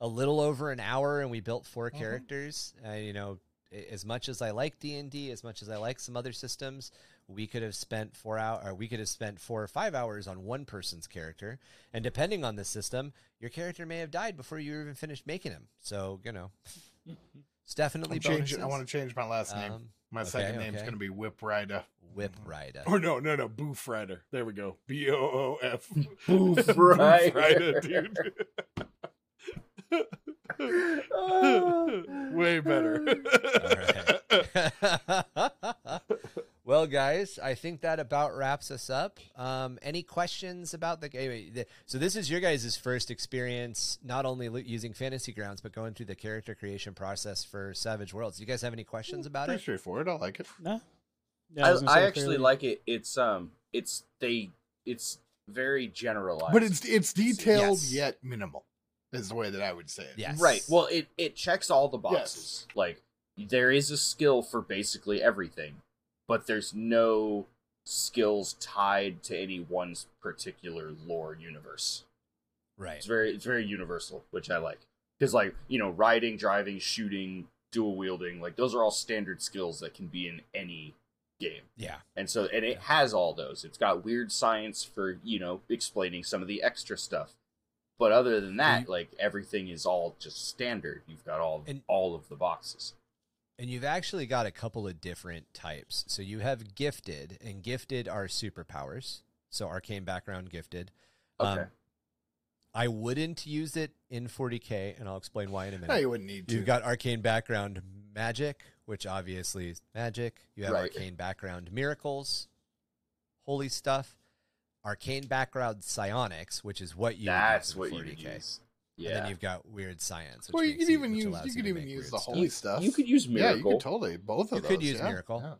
a little over an hour and we built 4 Mhm. characters. Uh, you know, a- as much as I like D and D, as much as I like some other systems, we could have spent four hour, or we could have spent four or five hours on one person's character, and depending on the system, your character may have died before you even finished making him. So you know, it's definitely I'm changing. I want to change my last name. Um, My okay, second name's okay. gonna be Whip Rider. Whip Rider. Or no, no, no, Boof Rider. There we go. B O O F. Boof Rider. dude. Way better. All right. well, guys, I think that about wraps us up. Um, any questions about the game? So this is your guys' first experience, not only lo- using Fantasy Grounds, but going through the character creation process for Savage Worlds. Do you guys have any questions about Pretty it? straightforward. I like it. No. Yeah, I, was gonna I actually fairly- like it. It's um, it's they, it's very generalized. But it's it's detailed Yes. yet minimal. Is the way that I would say it. Yes. right. Well, it it checks all the boxes. Like there is a skill for basically everything, but there's no skills tied to any one particular lore universe. Right. It's very it's very universal, which I like. Because like you know, riding, driving, shooting, dual wielding, like those are all standard skills that can be in any game. Yeah. And so and it has all those. It's got weird science for, you know, explaining some of the extra stuff. But other than that, you- like everything is all just standard. You've got all And- all of the boxes. And you've actually got a couple of different types. So you have gifted, and gifted are superpowers. So arcane background gifted. Okay. Um, I wouldn't use it in 40k, and I'll explain why in a minute. No, you wouldn't need to. You've got arcane background magic, which obviously is magic. You have Right. arcane background miracles, holy stuff. Arcane background psionics, which is what you would That's in what 40k. you would use. And Yeah. then you've got weird science. Which well, you could even use you could even use the holy you, stuff. you could use miracle. Yeah, you could totally both of You those. could use yeah. miracle. Yeah.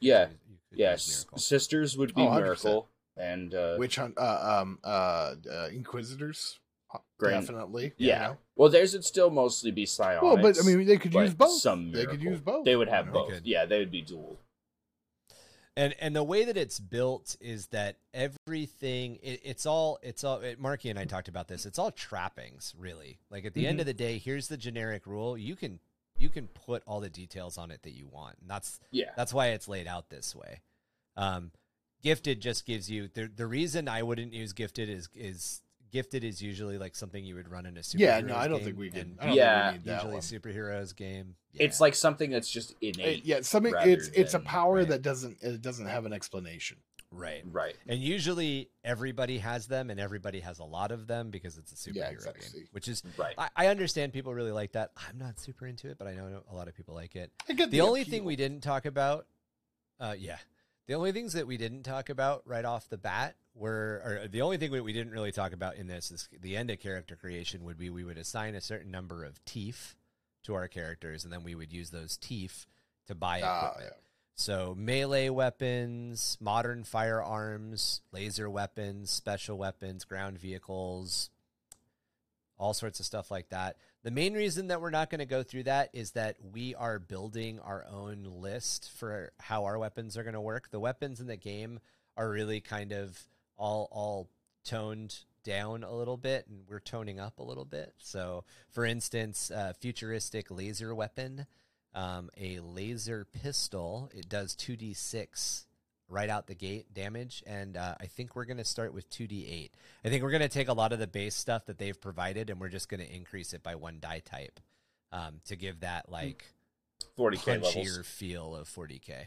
Yeah. use- Yes, miracle. sisters would be Oh, miracle and uh Witch hunt, uh, um, uh, uh, Inquisitors, uh, Grand- definitely. yeah. you know? Well, theirs would still mostly be psionics. Well, but I mean, they could use both. Some they could use both. They would have you know? both. could. Yeah, they would be dual. And and the way that it's built is that everything it, it's all it's all it, Marky and I talked about this. It's all trappings, really. Like at the end Mhm. of the day, here's the generic rule. You can you can put all the details on it that you want. And that's Yeah. that's why it's laid out this way. Um, gifted just gives you the the reason I wouldn't use gifted is is gifted is usually like something you would run in a superheroes Yeah, no, I don't game, think we can. and I don't Yeah, think we need that usually one. superheroes game. It's like something that's just innate. yeah, something. rather It's it's a power right. that doesn't it doesn't have an explanation. right. Right. And usually everybody has them and everybody has a lot of them because it's a superhero Yeah, game, which is Right. I, I understand people really like that. I'm not super into it, but I know a lot of people like it. I get The, only thing we didn't talk about, uh, yeah, the only things that we didn't talk about right off the bat were, or the only thing we, we didn't really talk about in this is the end of character creation would be we would assign a certain number of teeth to our characters, and then we would use those teeth to buy Ah, equipment. So melee weapons, modern firearms, laser weapons, special weapons, ground vehicles, all sorts of stuff like that. The main reason that we're not going to go through that is that we are building our own list for how our weapons are going to work. The weapons in the game are really kind of all all toned down a little bit and we're toning up a little bit. So, for instance, futuristic laser weapon, um, a laser pistol, it does 2d6 right out the gate damage. And uh, I think we're going to start with 2d8. I think we're going to take a lot of the base stuff that they've provided and we're just going to increase it by one die type um, to give that like 40k punchier levels. feel of 40k.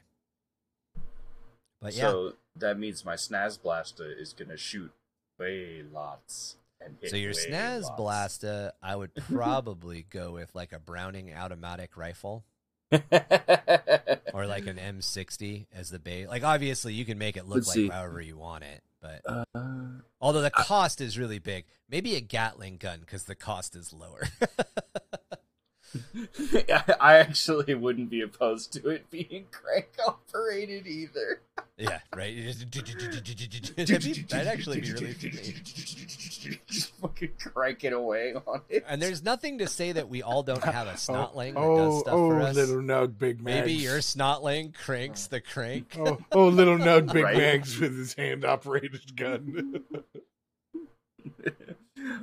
But yeah, So that means my snaz blaster is gonna shoot way lots. And hit so your snaz lots. blaster, I would probably go with like a Browning automatic rifle or like an M60 as the base. Like obviously you can make it look Let's like see. however you want it, but Uh, although the cost is really big, maybe a Gatling gun because the cost is lower. I actually wouldn't be opposed to it being crank operated either. yeah, right. That'd, that'd actually be really funny. Just fucking cranking away on it. And there's nothing to say that we all don't have a oh, snotling that oh, does oh, stuff oh, for us. little nug, big Mags. Maybe your snotling cranks the crank. oh, oh, little nug, big Right. Mags with his hand operated gun.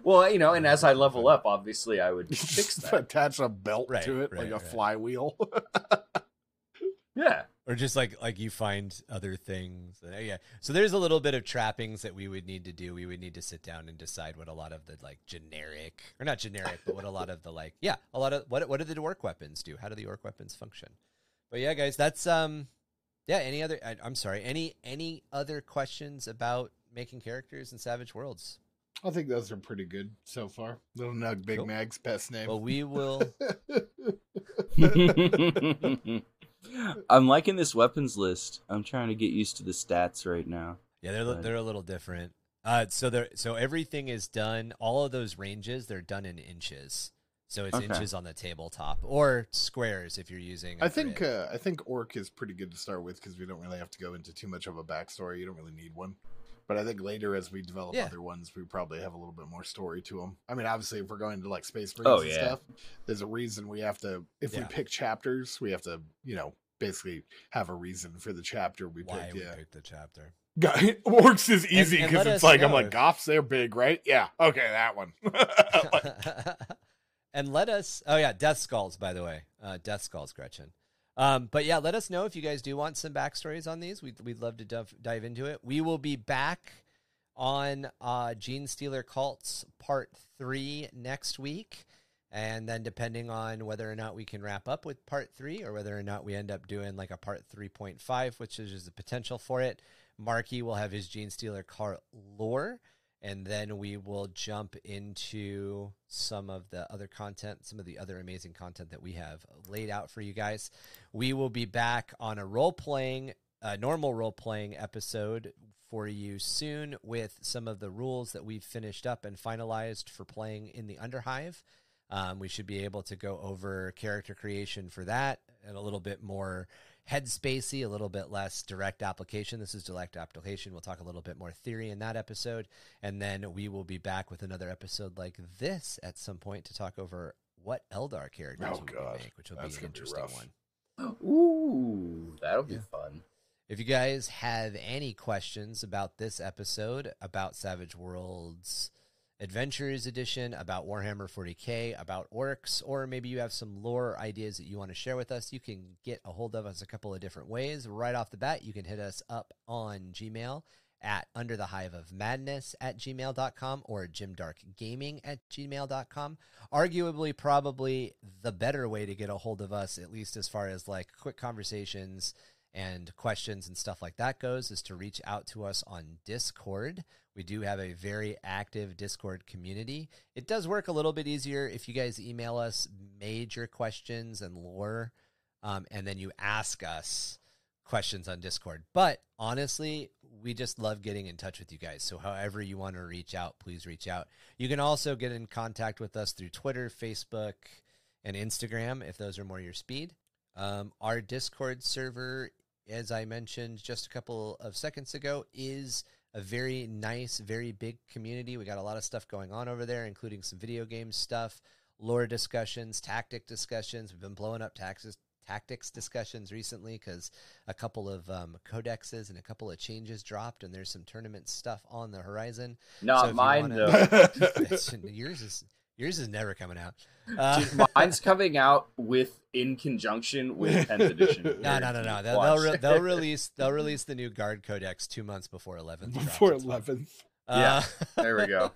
Well, you know, and as I level up, obviously I would fix that. attach a belt Right, to it right, like a right. flywheel. Yeah. or just like like you find other things. Uh, yeah. So there's a little bit of trappings that we would need to do. We would need to sit down and decide what a lot of the like generic or not generic, but what a lot of the like yeah, a lot of what what do the orc weapons do? How do the orc weapons function? But yeah, guys, that's um Yeah. Any other? I, I'm sorry. Any any other questions about making characters in Savage Worlds? I think those are pretty good so far. Little Nug Big Cool. Mag's best name. Well, we will. I'm liking this weapons list. I'm trying to get used to the stats right now. Yeah, they're li- Right. they're a little different. Uh, so they're so everything is done. All of those ranges they're done in inches. So it's Okay. inches on the tabletop or squares if you're using. I I think uh, I think Orc is pretty good to start with because we don't really have to go into too much of a backstory. You don't really need one. But I think later, as we develop Yeah. other ones, we probably have a little bit more story to them. I mean, obviously, if we're going to like Space Marines Oh, and yeah. stuff, there's a reason we have to. If Yeah. we pick chapters, we have to, you know, basically have a reason for the chapter we why picked. we Yeah, picked the chapter. Guy- Orcs is easy because it's us like I'm like if- Goffs, they're big, right? Yeah, okay, that one. Like, and let us. Oh yeah, Death Skulls. By the way, uh, Death Skulls, Gretchin. Um, but yeah, let us know if you guys do want some backstories on these. We'd we'd love to dive, dive into it. We will be back on uh, Genestealer Cults Part Three next week. And then, depending on whether or not we can wrap up with part three, or whether or not we end up doing like a part 3.5, which is the potential for it, Marky will have his Genestealer cart lore, and then we will jump into some of the other content, some of the other amazing content that we have laid out for you guys. We will be back on a role playing, a normal role playing episode for you soon with some of the rules that we've finished up and finalized for playing in the Underhive. Um, we should be able to go over character creation for that and a little bit more headspacey, a little bit less direct application. This is direct application. We'll talk a little bit more theory in that episode. And then we will be back with another episode like this at some point to talk over what Eldar characters Oh, we God. make, which will That's be an gonna be interesting one. Ooh, that'll be Yeah. fun. If you guys have any questions about this episode, about Savage Worlds Adventures Edition, about Warhammer 40k, about orcs, or maybe you have some lore ideas that you want to share with us, you can get a hold of us a couple of different ways. Right off the bat, you can hit us up on Gmail at under the hive of madness at gmail.com or jimdarkgaming at gmail.com arguably probably the better way to get a hold of us at least as far as like quick conversations and questions and stuff like that goes is to reach out to us on Discord. We do have a very active Discord community. It does work a little bit easier if you guys email us major questions and lore, um, and then you ask us questions on Discord. But honestly, we just love getting in touch with you guys. So, however you want to reach out, please reach out. You can also get in contact with us through Twitter, Facebook, and Instagram if those are more your speed. Um, our Discord server, as I mentioned just a couple of seconds ago, is a very nice, very big community. We got a lot of stuff going on over there, including some video game stuff, lore discussions, tactic discussions. We've been blowing up taxes. Tactics discussions recently because a couple of um, codexes and a couple of changes dropped, and there's some tournament stuff on the horizon. Not So mine wanna- though. Yours is yours is never coming out. Uh, Dude, mine's coming out with in conjunction with 10th edition. No, no, no, no. They'll they'll, re- they'll release they'll release the new guard codex two months before eleventh. Before eleventh. Uh, There we go.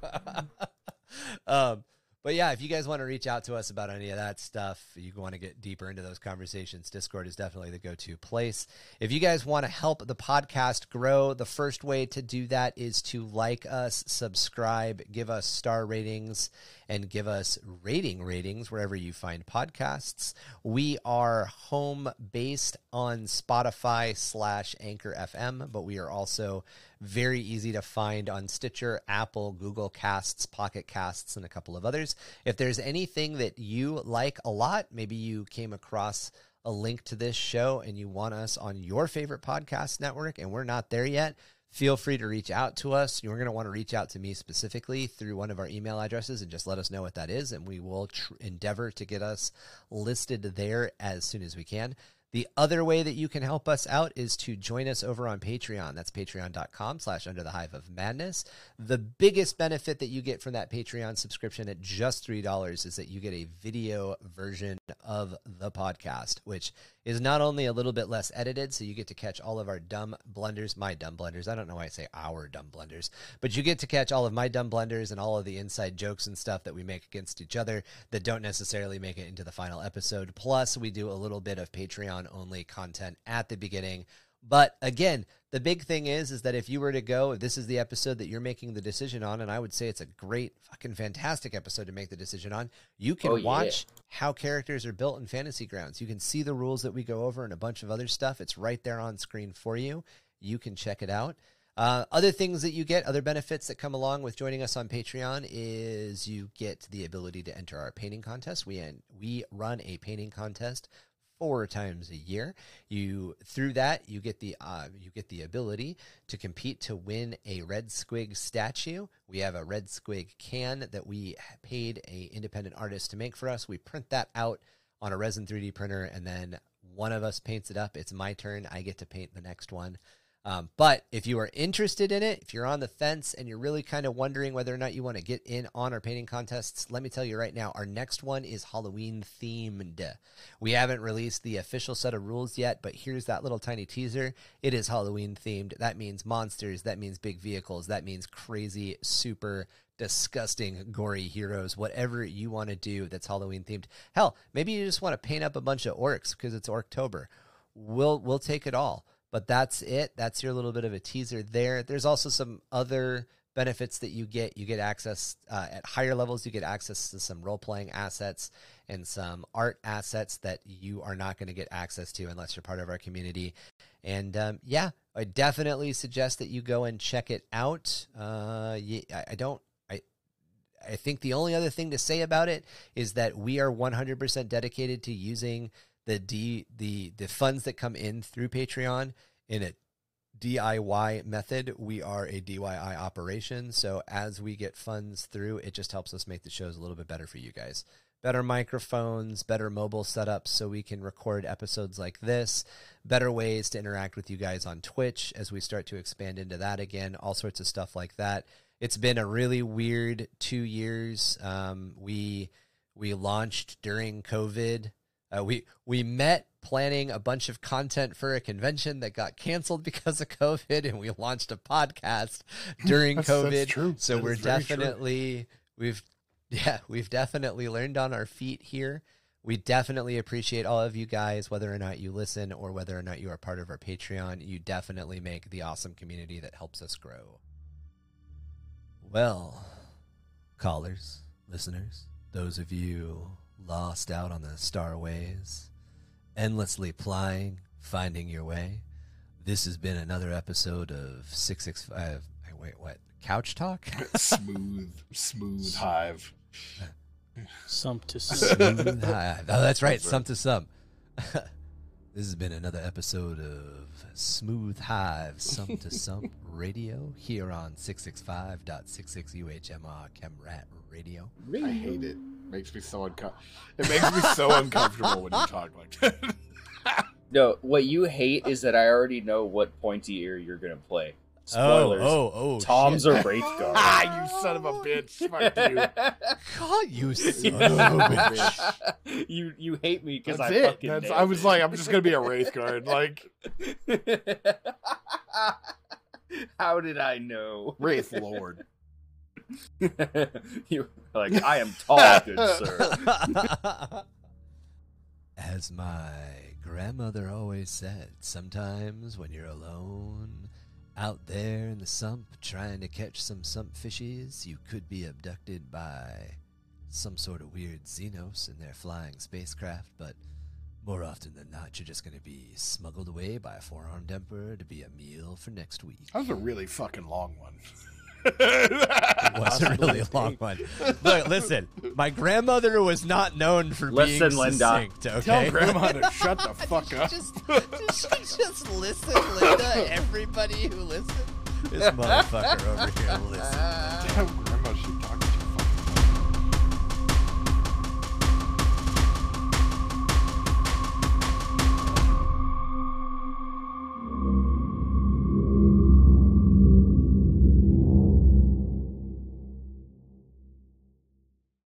um, but yeah, if you guys want to reach out to us about any of that stuff, you want to get deeper into those conversations, Discord is definitely the go-to place. If you guys want to help the podcast grow, the first way to do that is to like us, subscribe, give us star ratings, and give us rating ratings wherever you find podcasts. We are home based on Spotify slash Anchor FM, but we are also very easy to find on Stitcher, Apple, Google Casts, Pocket Casts, and a couple of others. If there's anything that you like a lot, maybe you came across a link to this show and you want us on your favorite podcast network and we're not there yet, feel free to reach out to us. You're going to want to reach out to me specifically through one of our email addresses and just let us know what that is, and we will tr- endeavor to get us listed there as soon as we can. The other way that you can help us out is to join us over on Patreon. That's patreon.com slash under the hive of madness. The biggest benefit that you get from that Patreon subscription at just $3 is that you get a video version of the podcast, which is not only a little bit less edited, so you get to catch all of our dumb blunders, my dumb blunders. I don't know why I say our dumb blunders, but you get to catch all of my dumb blunders and all of the inside jokes and stuff that we make against each other that don't necessarily make it into the final episode. Plus, we do a little bit of Patreon only content at the beginning But again, the big thing is is that if you were to go, if this is the episode that you're making the decision on, and I would say it's a great, fucking fantastic episode to make the decision on, you can Oh, yeah. watch how characters are built in Fantasy Grounds. You can see the rules that we go over and a bunch of other stuff. It's right there on screen for you. You can check it out. Uh, other things that you get, other benefits that come along with joining us on Patreon is you get the ability to enter our painting contest. We we run a painting contest four times a year. You through that you get the uh, you get the ability to compete to win a red squig statue. We have a red squig can that we paid a independent artist to make for us. We print that out on a resin 3D printer, and then one of us paints it up. It's my turn. I get to paint the next one. Um, but if you are interested in it, if you're on the fence and you're really kind of wondering whether or not you want to get in on our painting contests, let me tell you right now, our next one is Halloween themed. We haven't released the official set of rules yet, but here's that little tiny teaser. It is Halloween themed. That means monsters, that means big vehicles, that means crazy, super disgusting, gory heroes, whatever you want to do that's Halloween themed. Hell, maybe you just want to paint up a bunch of orcs because it's Orktober. We'll we'll take it all. But that's it. That's your little bit of a teaser there. There's also some other benefits that you get. You get access uh, at higher levels. You get access to some role playing assets and some art assets that you are not going to get access to unless you're part of our community. And um, yeah, I definitely suggest that you go and check it out. Uh, ye- I, I don't. I I think the only other thing to say about it is that we are 100% dedicated to using the D the the funds that come in through Patreon in a DIY method. We are a DIY operation, so as we get funds through, it just helps us make the shows a little bit better for you guys. Better microphones, better mobile setups so we can record episodes like this, better ways to interact with you guys on Twitch as we start to expand into that again, all sorts of stuff like that. It's been a really weird 2 years. Um, we we launched during COVID. Uh, we we met planning a bunch of content for a convention that got canceled because of COVID, and we launched a podcast during That's- COVID. that's true. So That we're definitely we've yeah we've definitely learned on our feet here. We definitely appreciate all of you guys, whether or not you listen or whether or not you are part of our Patreon. You definitely make the awesome community that helps us grow. Well, callers, listeners, those of you lost out on the starways, endlessly plying, finding your way, this has been another episode of 665. Wait, what? Couch Talk? smooth, smooth hive. Sump to sump. Smooth Hive. Oh, that's right. Sum to sum. this has been another episode of Smooth Hive, Sum to Sump Radio here on 665.66 UHMR Chemrat Radio. I hate it. Makes me so uncomfortable. It makes me so uncomfortable when you talk like that. No, what you hate is that I already know what pointy ear you're gonna play. Spoilers. Oh, oh, oh. Tom's shit. or Wraithguard. ah, you son of a bitch! Fuck you. God, you son Son of a bitch. you you hate me because I it. fucking. That's, I was like, I'm just gonna be a wraith guard. Like How did I know? wraith lord. you like I am tall, good sir. As my grandmother always said, sometimes when you're alone out there in the sump trying to catch some sump fishies, you could be abducted by some sort of weird Xenos in their flying spacecraft, but more often than not, you're just going to be smuggled away by a four armed emperor to be a meal for next week. That was a really fucking long one. It was a really long one. Look, listen, my grandmother was not known for Listen, being Linda. succinct, Tell okay? grandma to shut the fuck up. Just, did she just listen, Linda? Everybody who listened? This motherfucker over here listen. Tell